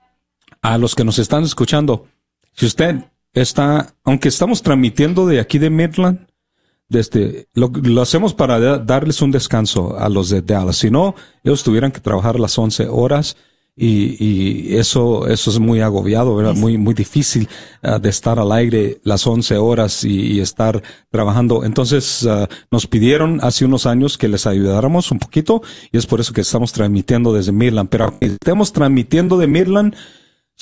a los que nos están escuchando, si usted está, aunque estamos transmitiendo de aquí de Midland, desde, lo, lo hacemos para da- darles un descanso a los de Dallas. Si no, ellos tuvieran que trabajar las 11 horas y, y eso, eso es muy agobiado, ¿verdad? Muy, muy difícil ah, de estar al aire las 11 horas y, y estar trabajando. Entonces, ah, nos pidieron hace unos años que les ayudáramos un poquito y es por eso que estamos transmitiendo desde Midland. Pero aunque estemos transmitiendo de Midland,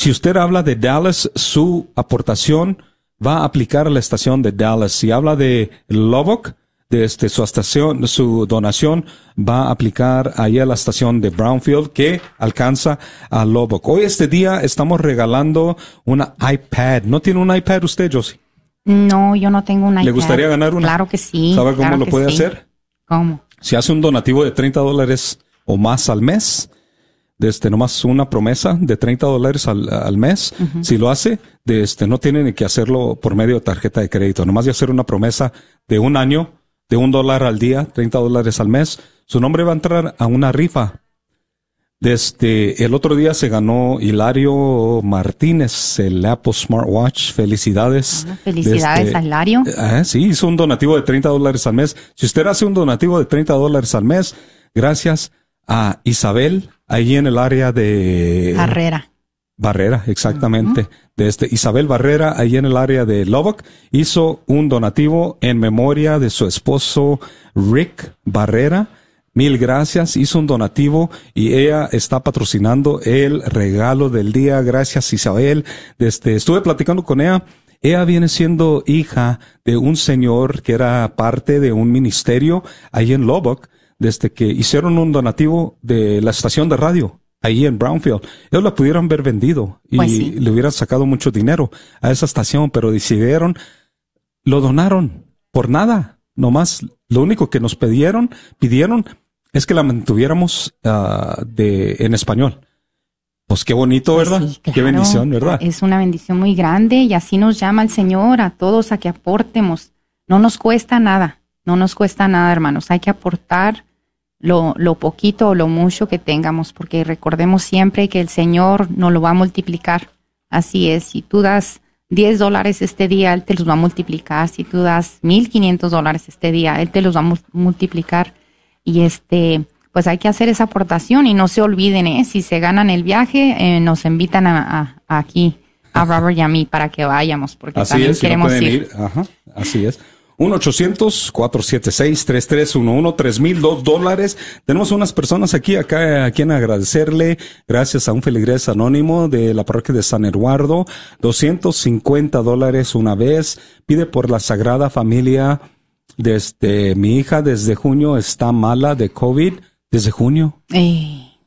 si usted habla de Dallas, su aportación va a aplicar a la estación de Dallas. Si habla de Lubbock, de este, su estación, su donación va a aplicar ahí a la estación de Brownfield que alcanza a Lubbock. Hoy este día estamos regalando una iPad. ¿No tiene un iPad usted, Josie? No, yo no tengo una ¿Le gustaría ganar una? Claro que sí. ¿Sabe cómo claro lo puede sí. hacer? ¿Cómo? Si hace un donativo de 30 dólares o más al mes, desde nomás una promesa de 30 dólares al, al mes, si lo hace, de este, no tiene ni que hacerlo por medio de tarjeta de crédito, nomás de hacer una promesa de un año, de un dólar al día, 30 dólares al mes, su nombre va a entrar a una rifa. Desde el otro día se ganó Hilario Martínez el Apple Smartwatch. Felicidades. Ah, felicidades Desde- a Hilario. Ah, sí, hizo un donativo de 30 dólares al mes. Si usted hace un donativo de 30 dólares al mes, gracias a Isabel, ahí en el área de Carrera. Barrera, exactamente. De este Isabel Barrera, ahí en el área de Lubbock, hizo un donativo en memoria de su esposo Rick Barrera. Mil gracias, hizo un donativo y ella está patrocinando el regalo del día. Gracias Isabel. Este, estuve platicando con ella. Ella viene siendo hija de un señor que era parte de un ministerio ahí en Lubbock, desde que hicieron un donativo de la estación de radio ahí en Brownfield. Ellos la pudieron haber vendido y Pues sí. le hubieran sacado mucho dinero a esa estación, pero decidieron, lo donaron por nada. Nomás lo único que nos pidieron, pidieron es que la mantuviéramos ah, de en español. Pues qué bonito, Pues ¿verdad? sí, Qué bendición, ¿verdad? Es una bendición muy grande y así nos llama el Señor a todos a que aportemos. No nos cuesta nada, no nos cuesta nada, hermanos. Hay que aportar lo, lo poquito o lo mucho que tengamos, porque recordemos siempre que el Señor nos lo va a multiplicar. Así es, si tú das 10 dólares este día, Él te los va a multiplicar. Si tú das 1500 dólares este día, Él te los va a mul- multiplicar. Y este, pues hay que hacer esa aportación y no se olviden, ¿eh? si se ganan el viaje, eh, nos invitan a, a- aquí, a Robert y a mí, para que vayamos, porque Así también es, si no queremos ir. ir. Ajá, así es. 1-800-476-3311, 3 mil dos dólares. Tenemos unas personas aquí, acá, a quien agradecerle, gracias a un feligrés anónimo de la parroquia de San Eduardo, 250 dólares una vez. Pide por la Sagrada Familia. Desde mi hija, desde junio, está mala de COVID. Desde junio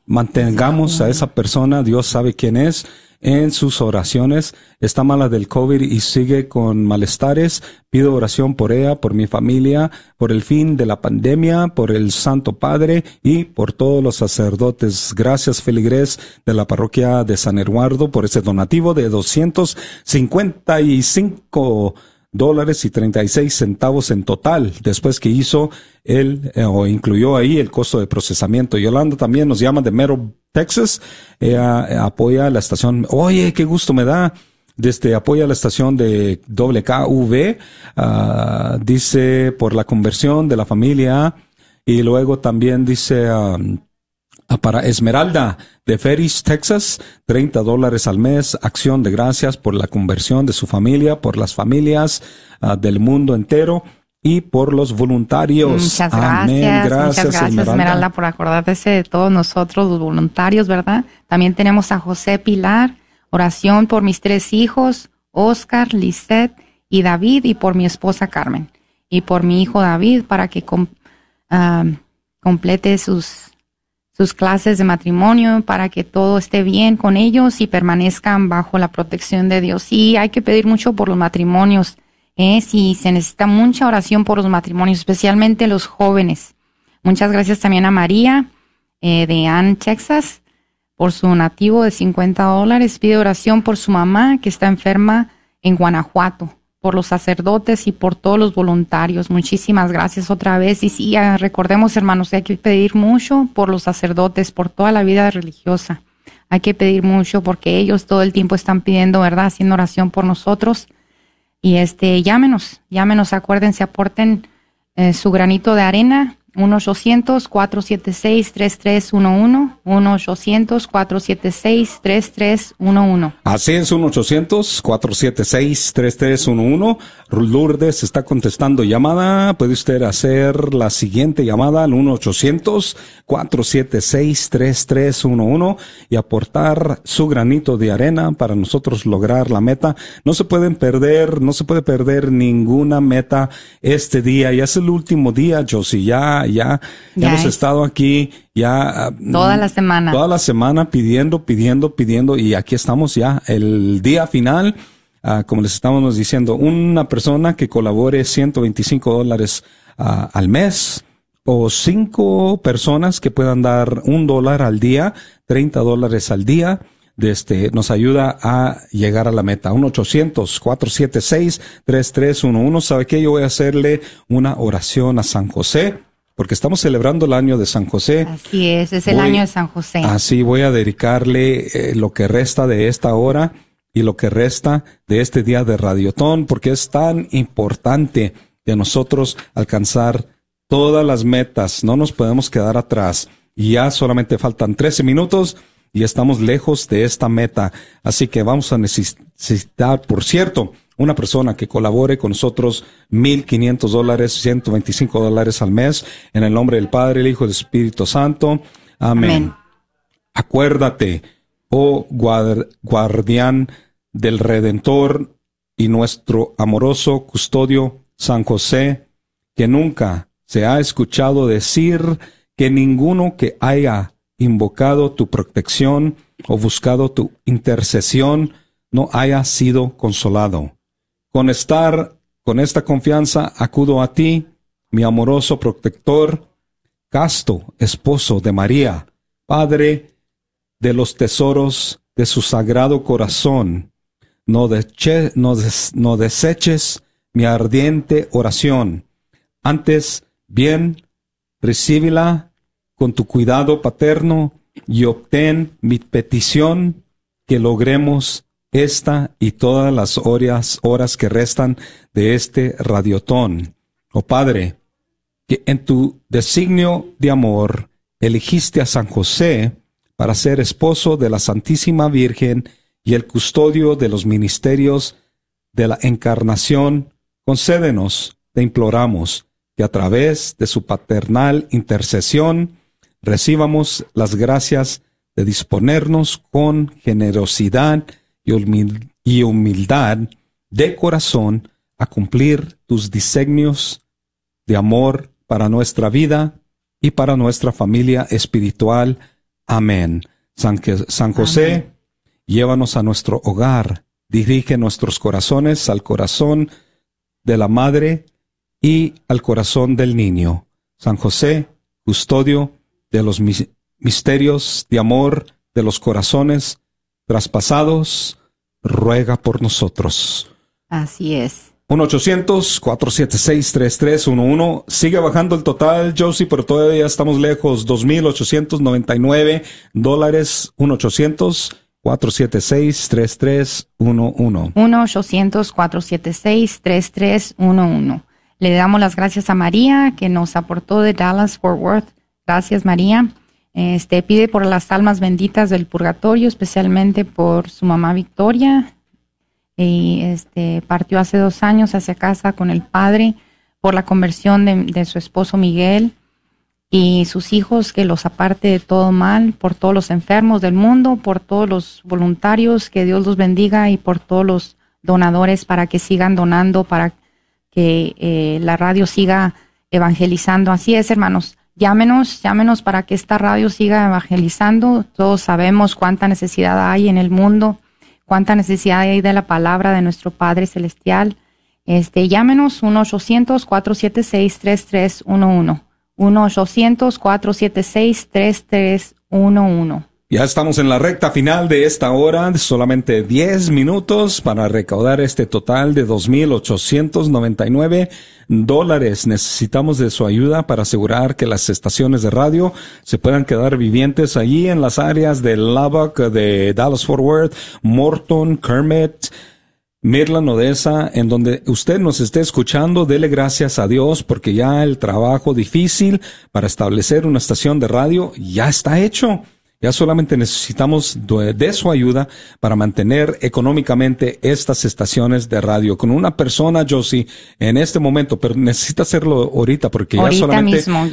mantengamos a esa persona, Dios sabe quién es, en sus oraciones. Está mala del COVID y sigue con malestares. Pido oración por ella, por mi familia, por el fin de la pandemia, por el Santo Padre y por todos los sacerdotes. Gracias, Feligrés, de la parroquia de San Eduardo, por ese donativo de 255 dólares y 36 centavos en total, después que hizo el, eh, o incluyó ahí el costo de procesamiento. Yolanda también nos llama de Mero, Texas. Eh, apoya la estación. Oye, qué gusto me da. Desde apoya la estación de WKV. ah, dice por la conversión de la familia. Y luego también dice, Ah, para Esmeralda de Ferris, Texas, 30 dólares al mes, acción de gracias por la conversión de su familia, por las familias ah, del mundo entero y por los voluntarios. Muchas Amén. gracias, muchas gracias Esmeralda. por acordarte de todos nosotros, los voluntarios, ¿verdad? También tenemos a José Pilar, oración por mis tres hijos, Oscar, Lisette y David, y por mi esposa Carmen, y por mi hijo David, para que com- ah, complete sus, sus clases de matrimonio, para que todo esté bien con ellos y permanezcan bajo la protección de Dios. Y hay que pedir mucho por los matrimonios. ¿eh? Si se necesita mucha oración por los matrimonios, especialmente los jóvenes. Muchas gracias también a María eh, de Ann, Texas, por su donativo de 50 dólares. Pide oración por su mamá que está enferma en Guanajuato, por los sacerdotes y por todos los voluntarios. Muchísimas gracias otra vez. Y sí, recordemos, hermanos, hay que pedir mucho por los sacerdotes, por toda la vida religiosa. Hay que pedir mucho porque ellos todo el tiempo están pidiendo, ¿verdad? Haciendo oración por nosotros. Y este, llámenos, llámenos, acuérdense, aporten eh, su granito de arena, 1-800-476-3311, 1-800-476-3311. Así es, 1-800-476-3311. Lourdes está contestando llamada. Puede usted hacer la siguiente llamada al 1-800-476-3311 y aportar su granito de arena para nosotros lograr la meta. No se pueden perder, no se puede perder ninguna meta este día. Ya es el último día, Josie. Ya, ya, ya, hemos estado aquí ya. Toda la semana. Toda la semana pidiendo, pidiendo, pidiendo y aquí estamos ya. El día final Ah, como les estábamos diciendo, una persona que colabore 125 dólares ah, al mes o cinco personas que puedan dar un dólar al día, 30 dólares al día, este, nos ayuda a llegar a la meta. 1-800-476-3311. ¿Sabe qué? Yo voy a hacerle una oración a San José porque estamos celebrando el año de San José. Así es, es el año de San José. Así voy a dedicarle eh, lo que resta de esta hora y lo que resta de este día de Radiotón, porque es tan importante de nosotros alcanzar todas las metas. No nos podemos quedar atrás. Y ya solamente faltan 13 minutos y estamos lejos de esta meta. Así que vamos a necesitar, por cierto, una persona que colabore con nosotros 1.500 dólares, 125 dólares al mes, en el nombre del Padre, el Hijo y el Espíritu Santo. Amén. Acuérdate, oh guardián del Redentor y nuestro amoroso custodio San José, que nunca se ha escuchado decir que ninguno que haya invocado tu protección o buscado tu intercesión no haya sido consolado. Con estar, con esta confianza acudo a ti, mi amoroso protector, casto esposo de María, Padre de los tesoros de su sagrado corazón, no, no, deseches mi ardiente oración. Antes, bien, recíbela con tu cuidado paterno y obtén mi petición que logremos esta y todas las horas, horas que restan de este radiotón. Oh Padre, que en tu designio de amor elegiste a San José para ser esposo de la Santísima Virgen y el custodio de los ministerios de la encarnación, concédenos, te imploramos, que a través de su paternal intercesión recibamos las gracias de disponernos con generosidad y humildad de corazón a cumplir tus diseños de amor para nuestra vida y para nuestra familia espiritual. Amén. San, José, llévanos a nuestro hogar, dirige nuestros corazones al corazón de la madre y al corazón del niño. San José, custodio de los misterios de amor de los corazones traspasados, ruega por nosotros. Así es. 1-800-476-3311. Sigue bajando el total, Josie, pero todavía estamos lejos. 2.899 dólares. 1-800. 476-3311. 1-800-476-3311. Le damos las gracias a María que nos aportó de Dallas Fort Worth. Gracias, María. Este pide por las almas benditas del purgatorio, especialmente por su mamá Victoria. Y este partió hace dos años hacia casa con el padre por la conversión de, de su esposo Miguel y sus hijos que los aparte de todo mal, por todos los enfermos del mundo, por todos los voluntarios, que Dios los bendiga y por todos los donadores para que sigan donando, para que eh, la radio siga evangelizando. Así es, hermanos. Llámenos, llámenos para que esta radio siga evangelizando. Todos sabemos cuánta necesidad hay en el mundo, cuánta necesidad hay de la palabra de nuestro Padre Celestial. Este, llámenos 1-800-476-3311. 1-800-476-3311. Ya estamos en la recta final de esta hora, solamente 10 minutos para recaudar este total de 2.899 dólares. Necesitamos de su ayuda para asegurar que las estaciones de radio se puedan quedar vivientes allí en las áreas de Lubbock, de Dallas Fort Worth, Morton, Kermit, Midland, Odessa, en donde usted nos esté escuchando, dele gracias a Dios porque ya el trabajo difícil para establecer una estación de radio ya está hecho. Ya solamente necesitamos de, su ayuda para mantener económicamente estas estaciones de radio. Con una persona, Josie, en este momento, pero necesita hacerlo ahorita porque ya solamente, mismo,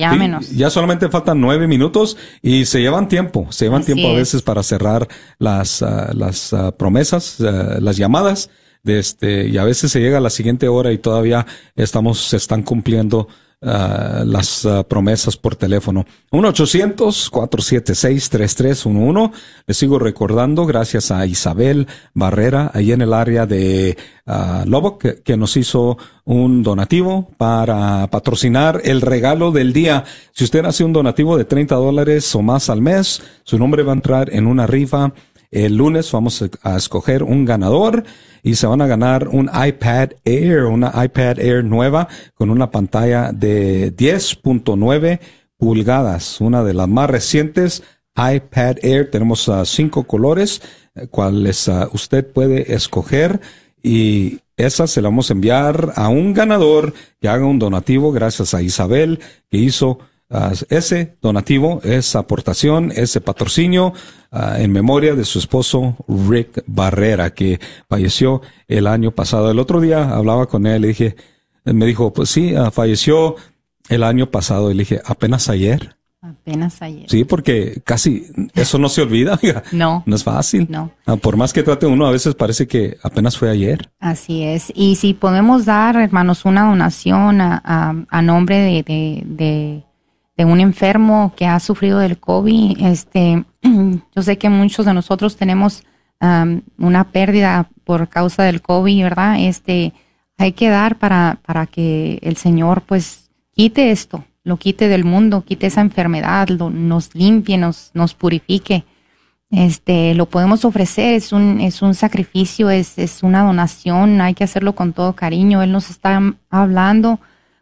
ya solamente faltan nueve minutos y se llevan tiempo, se llevan tiempo a veces para cerrar las, ah, las ah, promesas, ah, las llamadas de este, y a veces se llega a la siguiente hora y todavía estamos, se están cumpliendo uh, las uh, promesas por teléfono. 1-800-476-3311. Les sigo recordando, gracias a Isabel Barrera, ahí en el área de uh, Lobo, que, que, nos hizo un donativo para patrocinar el regalo del día. Si usted hace un donativo de 30 dólares o más al mes, su nombre va a entrar en una rifa. El lunes vamos a escoger un ganador y se van a ganar un iPad Air, una iPad Air nueva con una pantalla de 10.9 pulgadas, una de las más recientes iPad Air. Tenemos uh, cinco colores, eh, cuales uh, usted puede escoger y esa se la vamos a enviar a un ganador que haga un donativo gracias a Isabel que hizo uh, ese donativo, esa aportación, ese patrocinio Ah, en memoria de su esposo Rick Barrera, que falleció el año pasado. El otro día hablaba con él y dije, me dijo, pues sí, ah, falleció el año pasado. Y le dije, apenas ayer. Apenas ayer. Sí, porque casi eso no se olvida. no. No es fácil. No. Ah, por más que trate uno, a veces parece que apenas fue ayer. Así es. Y si podemos dar, hermanos, una donación a, a, nombre de, de, de, un enfermo que ha sufrido del COVID, este, yo sé que muchos de nosotros tenemos una pérdida por causa del COVID, ¿verdad? Este, hay que dar para, para que el Señor pues quite esto, lo quite del mundo, quite esa enfermedad, nos limpie, nos, nos purifique. Este, lo podemos ofrecer, es un, es un sacrificio, es, es una donación, hay que hacerlo con todo cariño. Él nos está hablando.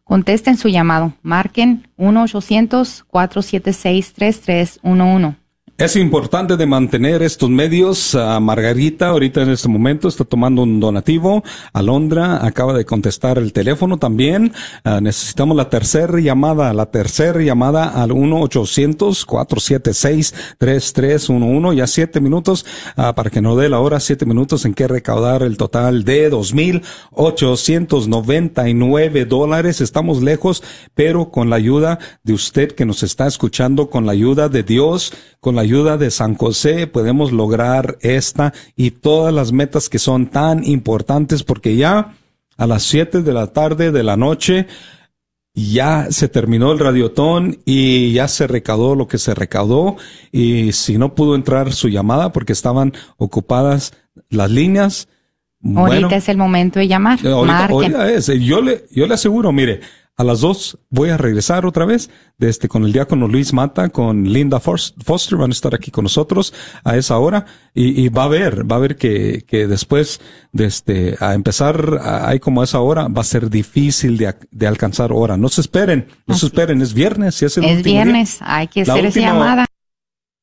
Contesten su llamado. Marquen 1-800-476-3311. Es importante de mantener estos medios. Margarita ahorita en este momento está tomando un donativo. Alondra acaba de contestar el teléfono también. Ah, necesitamos la tercera llamada, la tercera llamada al 1-800-476-3311. Ya siete minutos uh, para que no dé la hora, siete minutos en que recaudar el total de 2.899 dólares. Estamos lejos, pero con la ayuda de usted que nos está escuchando, con la ayuda de Dios, con la ayuda de San José podemos lograr esta y todas las metas que son tan importantes porque ya a las 7 de la tarde de la noche ya se terminó el radiotón y ya se recaudó lo que se recaudó y si no pudo entrar su llamada porque estaban ocupadas las líneas. Ahorita es el momento de llamar. Ahorita, es. Yo le, yo le aseguro, mire, a las dos voy a regresar otra vez este, con el diácono Luis Mata, con Linda Foster, van a estar aquí con nosotros a esa hora y, y va a ver, va a ver que, que después de este, a empezar ahí como a esa hora va a ser difícil de, de alcanzar hora. No se esperen, no se esperen, es viernes. es, es viernes, hay que hacer esa llamada.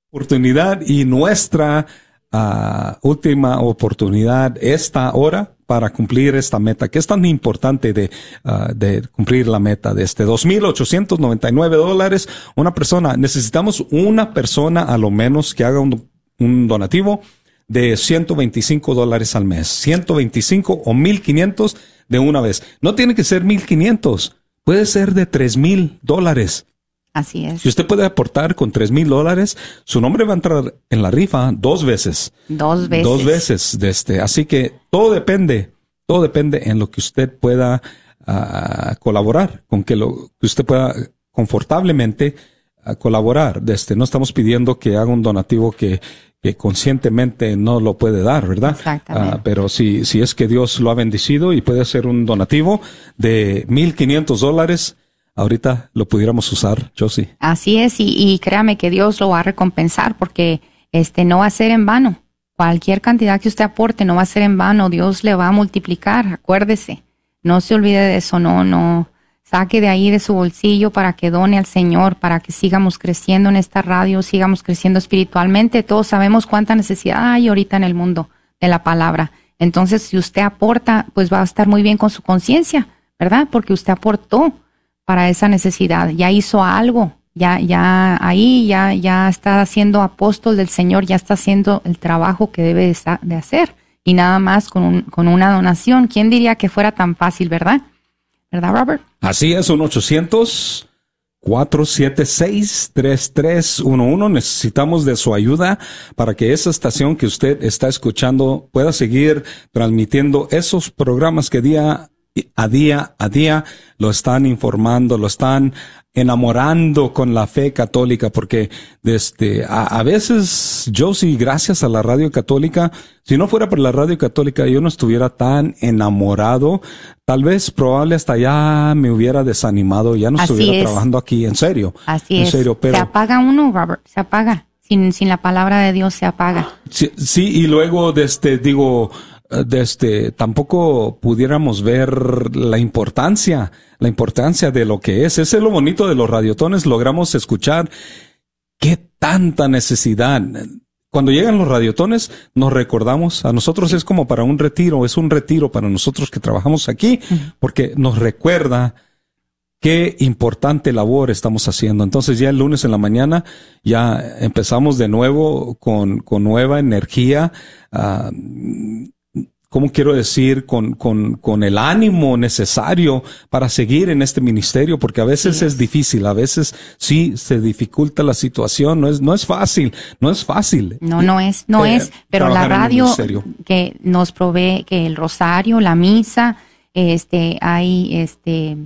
Oportunidad y nuestra uh, última oportunidad esta hora para cumplir esta meta, que es tan importante de, uh, de cumplir la meta de este 2.899 dólares. Una persona, necesitamos una persona a lo menos que haga un, un donativo de 125 dólares al mes, 125 o 1.500 de una vez. No tiene que ser 1.500, puede ser de 3.000 dólares. Así es. Si usted puede aportar con tres mil dólares, su nombre va a entrar en la rifa dos veces. Dos veces. Dos veces de este. Así que todo depende, todo depende en lo que usted pueda uh, colaborar, con que lo que usted pueda confortablemente uh, colaborar. De este. No estamos pidiendo que haga un donativo que, que conscientemente no lo puede dar, ¿verdad? Exactamente. Uh, pero si, si es que Dios lo ha bendecido y puede hacer un donativo de mil quinientos dólares, ahorita lo pudiéramos usar, sí. Así es, y, y, créame que Dios lo va a recompensar porque este no va a ser en vano. Cualquier cantidad que usted aporte no va a ser en vano, Dios le va a multiplicar, acuérdese. No se olvide de eso, no, no. Saque de ahí de su bolsillo para que done al Señor, para que sigamos creciendo en esta radio, sigamos creciendo espiritualmente. Todos sabemos cuánta necesidad hay ahorita en el mundo de la palabra. Entonces, si usted aporta, pues va a estar muy bien con su conciencia, ¿verdad? Porque usted aportó para esa necesidad, ya hizo algo, ya, ya ahí, ya, ya está siendo apóstol del Señor, ya está haciendo el trabajo que debe de hacer. Y nada más con, un, con una donación. ¿Quién diría que fuera tan fácil, verdad? ¿Verdad, Robert? Así es, un 800 476 3311 Necesitamos de su ayuda para que esa estación que usted está escuchando pueda seguir transmitiendo esos programas que día a día a día lo están informando, lo están enamorando con la fe católica, porque desde a, veces yo sí, gracias a la radio católica, si no fuera por la radio católica, yo no estuviera tan enamorado, tal vez probable hasta ya me hubiera desanimado, ya no estuviera trabajando aquí, en serio. Así en Serio, pero, se apaga uno, Robert, se apaga. Sin, sin la palabra de Dios se apaga. Sí, sí y luego, desde, digo, este, tampoco pudiéramos ver la importancia, la importancia de lo que es. Ese es lo bonito de los radiotones, logramos escuchar qué tanta necesidad. Cuando llegan los radiotones, nos recordamos, a nosotros es como para un retiro, es un retiro para nosotros que trabajamos aquí, porque nos recuerda qué importante labor estamos haciendo. Entonces ya el lunes en la mañana ya empezamos de nuevo con, con nueva energía. Uh, ¿cómo quiero decir? Con, con, con, el ánimo necesario para seguir en este ministerio, porque a veces es difícil, a veces sí se dificulta la situación, no es, no es fácil, no es fácil. No, no es, no eh, es, pero la radio que nos provee, que el rosario, la misa, este, hay, este,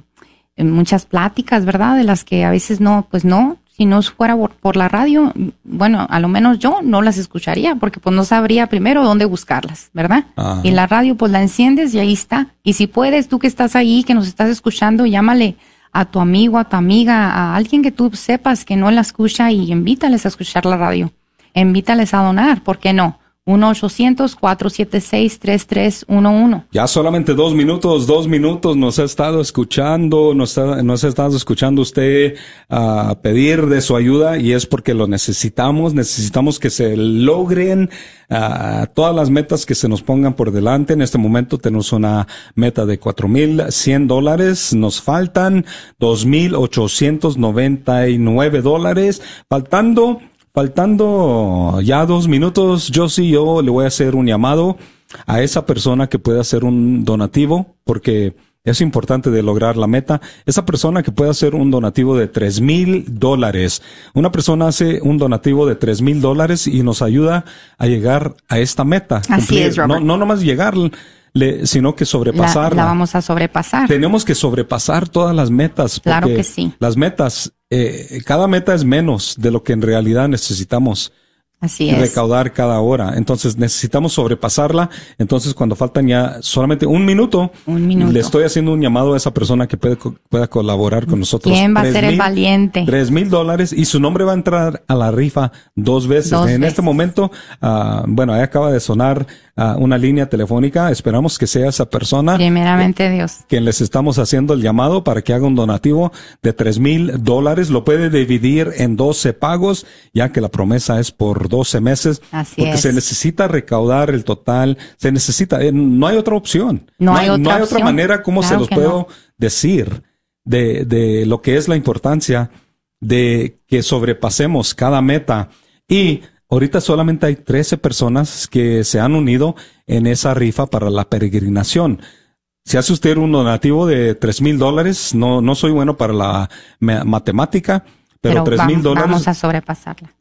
muchas pláticas, ¿verdad? De las que a veces no, pues no, si no fuera por, la radio, bueno, a lo menos yo no las escucharía porque pues no sabría primero dónde buscarlas, ¿verdad? Y la radio pues la enciendes y ahí está. Y si puedes, tú que estás ahí, que nos estás escuchando, llámale a tu amigo, a tu amiga, a alguien que tú sepas que no la escucha y invítales a escuchar la radio. Invítales a donar, ¿por qué no? 1-800-476-3311. Ya solamente dos minutos, dos minutos nos ha estado escuchando, nos ha, nos ha estado escuchando usted a pedir de su ayuda y es porque lo necesitamos, necesitamos que se logren todas las metas que se nos pongan por delante. En este momento tenemos una meta de cuatro mil cien dólares, nos faltan dos mil ochocientos noventa y nueve dólares, faltando Faltando ya dos minutos, yo sí, yo le voy a hacer un llamado a esa persona que pueda hacer un donativo, porque es importante de lograr la meta. Esa persona que pueda hacer un donativo de tres mil dólares. Una persona hace un donativo de tres mil dólares y nos ayuda a llegar a esta meta. Así es, No, no nomás llegar, sino que sobrepasarla. La, vamos a sobrepasar. Tenemos que sobrepasar todas las metas. Claro que sí. Las metas, eh, cada meta es menos de lo que en realidad necesitamos. Así recaudar cada hora. Entonces necesitamos sobrepasarla. Entonces cuando faltan ya solamente un minuto, le estoy haciendo un llamado a esa persona que puede, pueda colaborar con nosotros. ¿Quién va a ser el valiente? Tres mil dólares y su nombre va a entrar a la rifa dos veces. en este momento, uh, bueno, ahí acaba de sonar una línea telefónica. Esperamos que sea esa persona. Primeramente Dios. Quien les estamos haciendo el llamado para que haga un donativo de tres mil dólares. Lo puede dividir en 12 pagos, ya que la promesa es por 12 meses. Así porque se necesita recaudar el total. Se necesita, eh, no hay otra opción. No, hay, otra, no hay otra manera como se los puedo decir de, de lo que es la importancia de que sobrepasemos cada meta y Ahorita solamente hay 13 personas que se han unido en esa rifa para la peregrinación. Si hace usted un donativo de tres mil dólares, no, no soy bueno para la matemática, pero tres mil dólares. Vamos a sobrepasarla.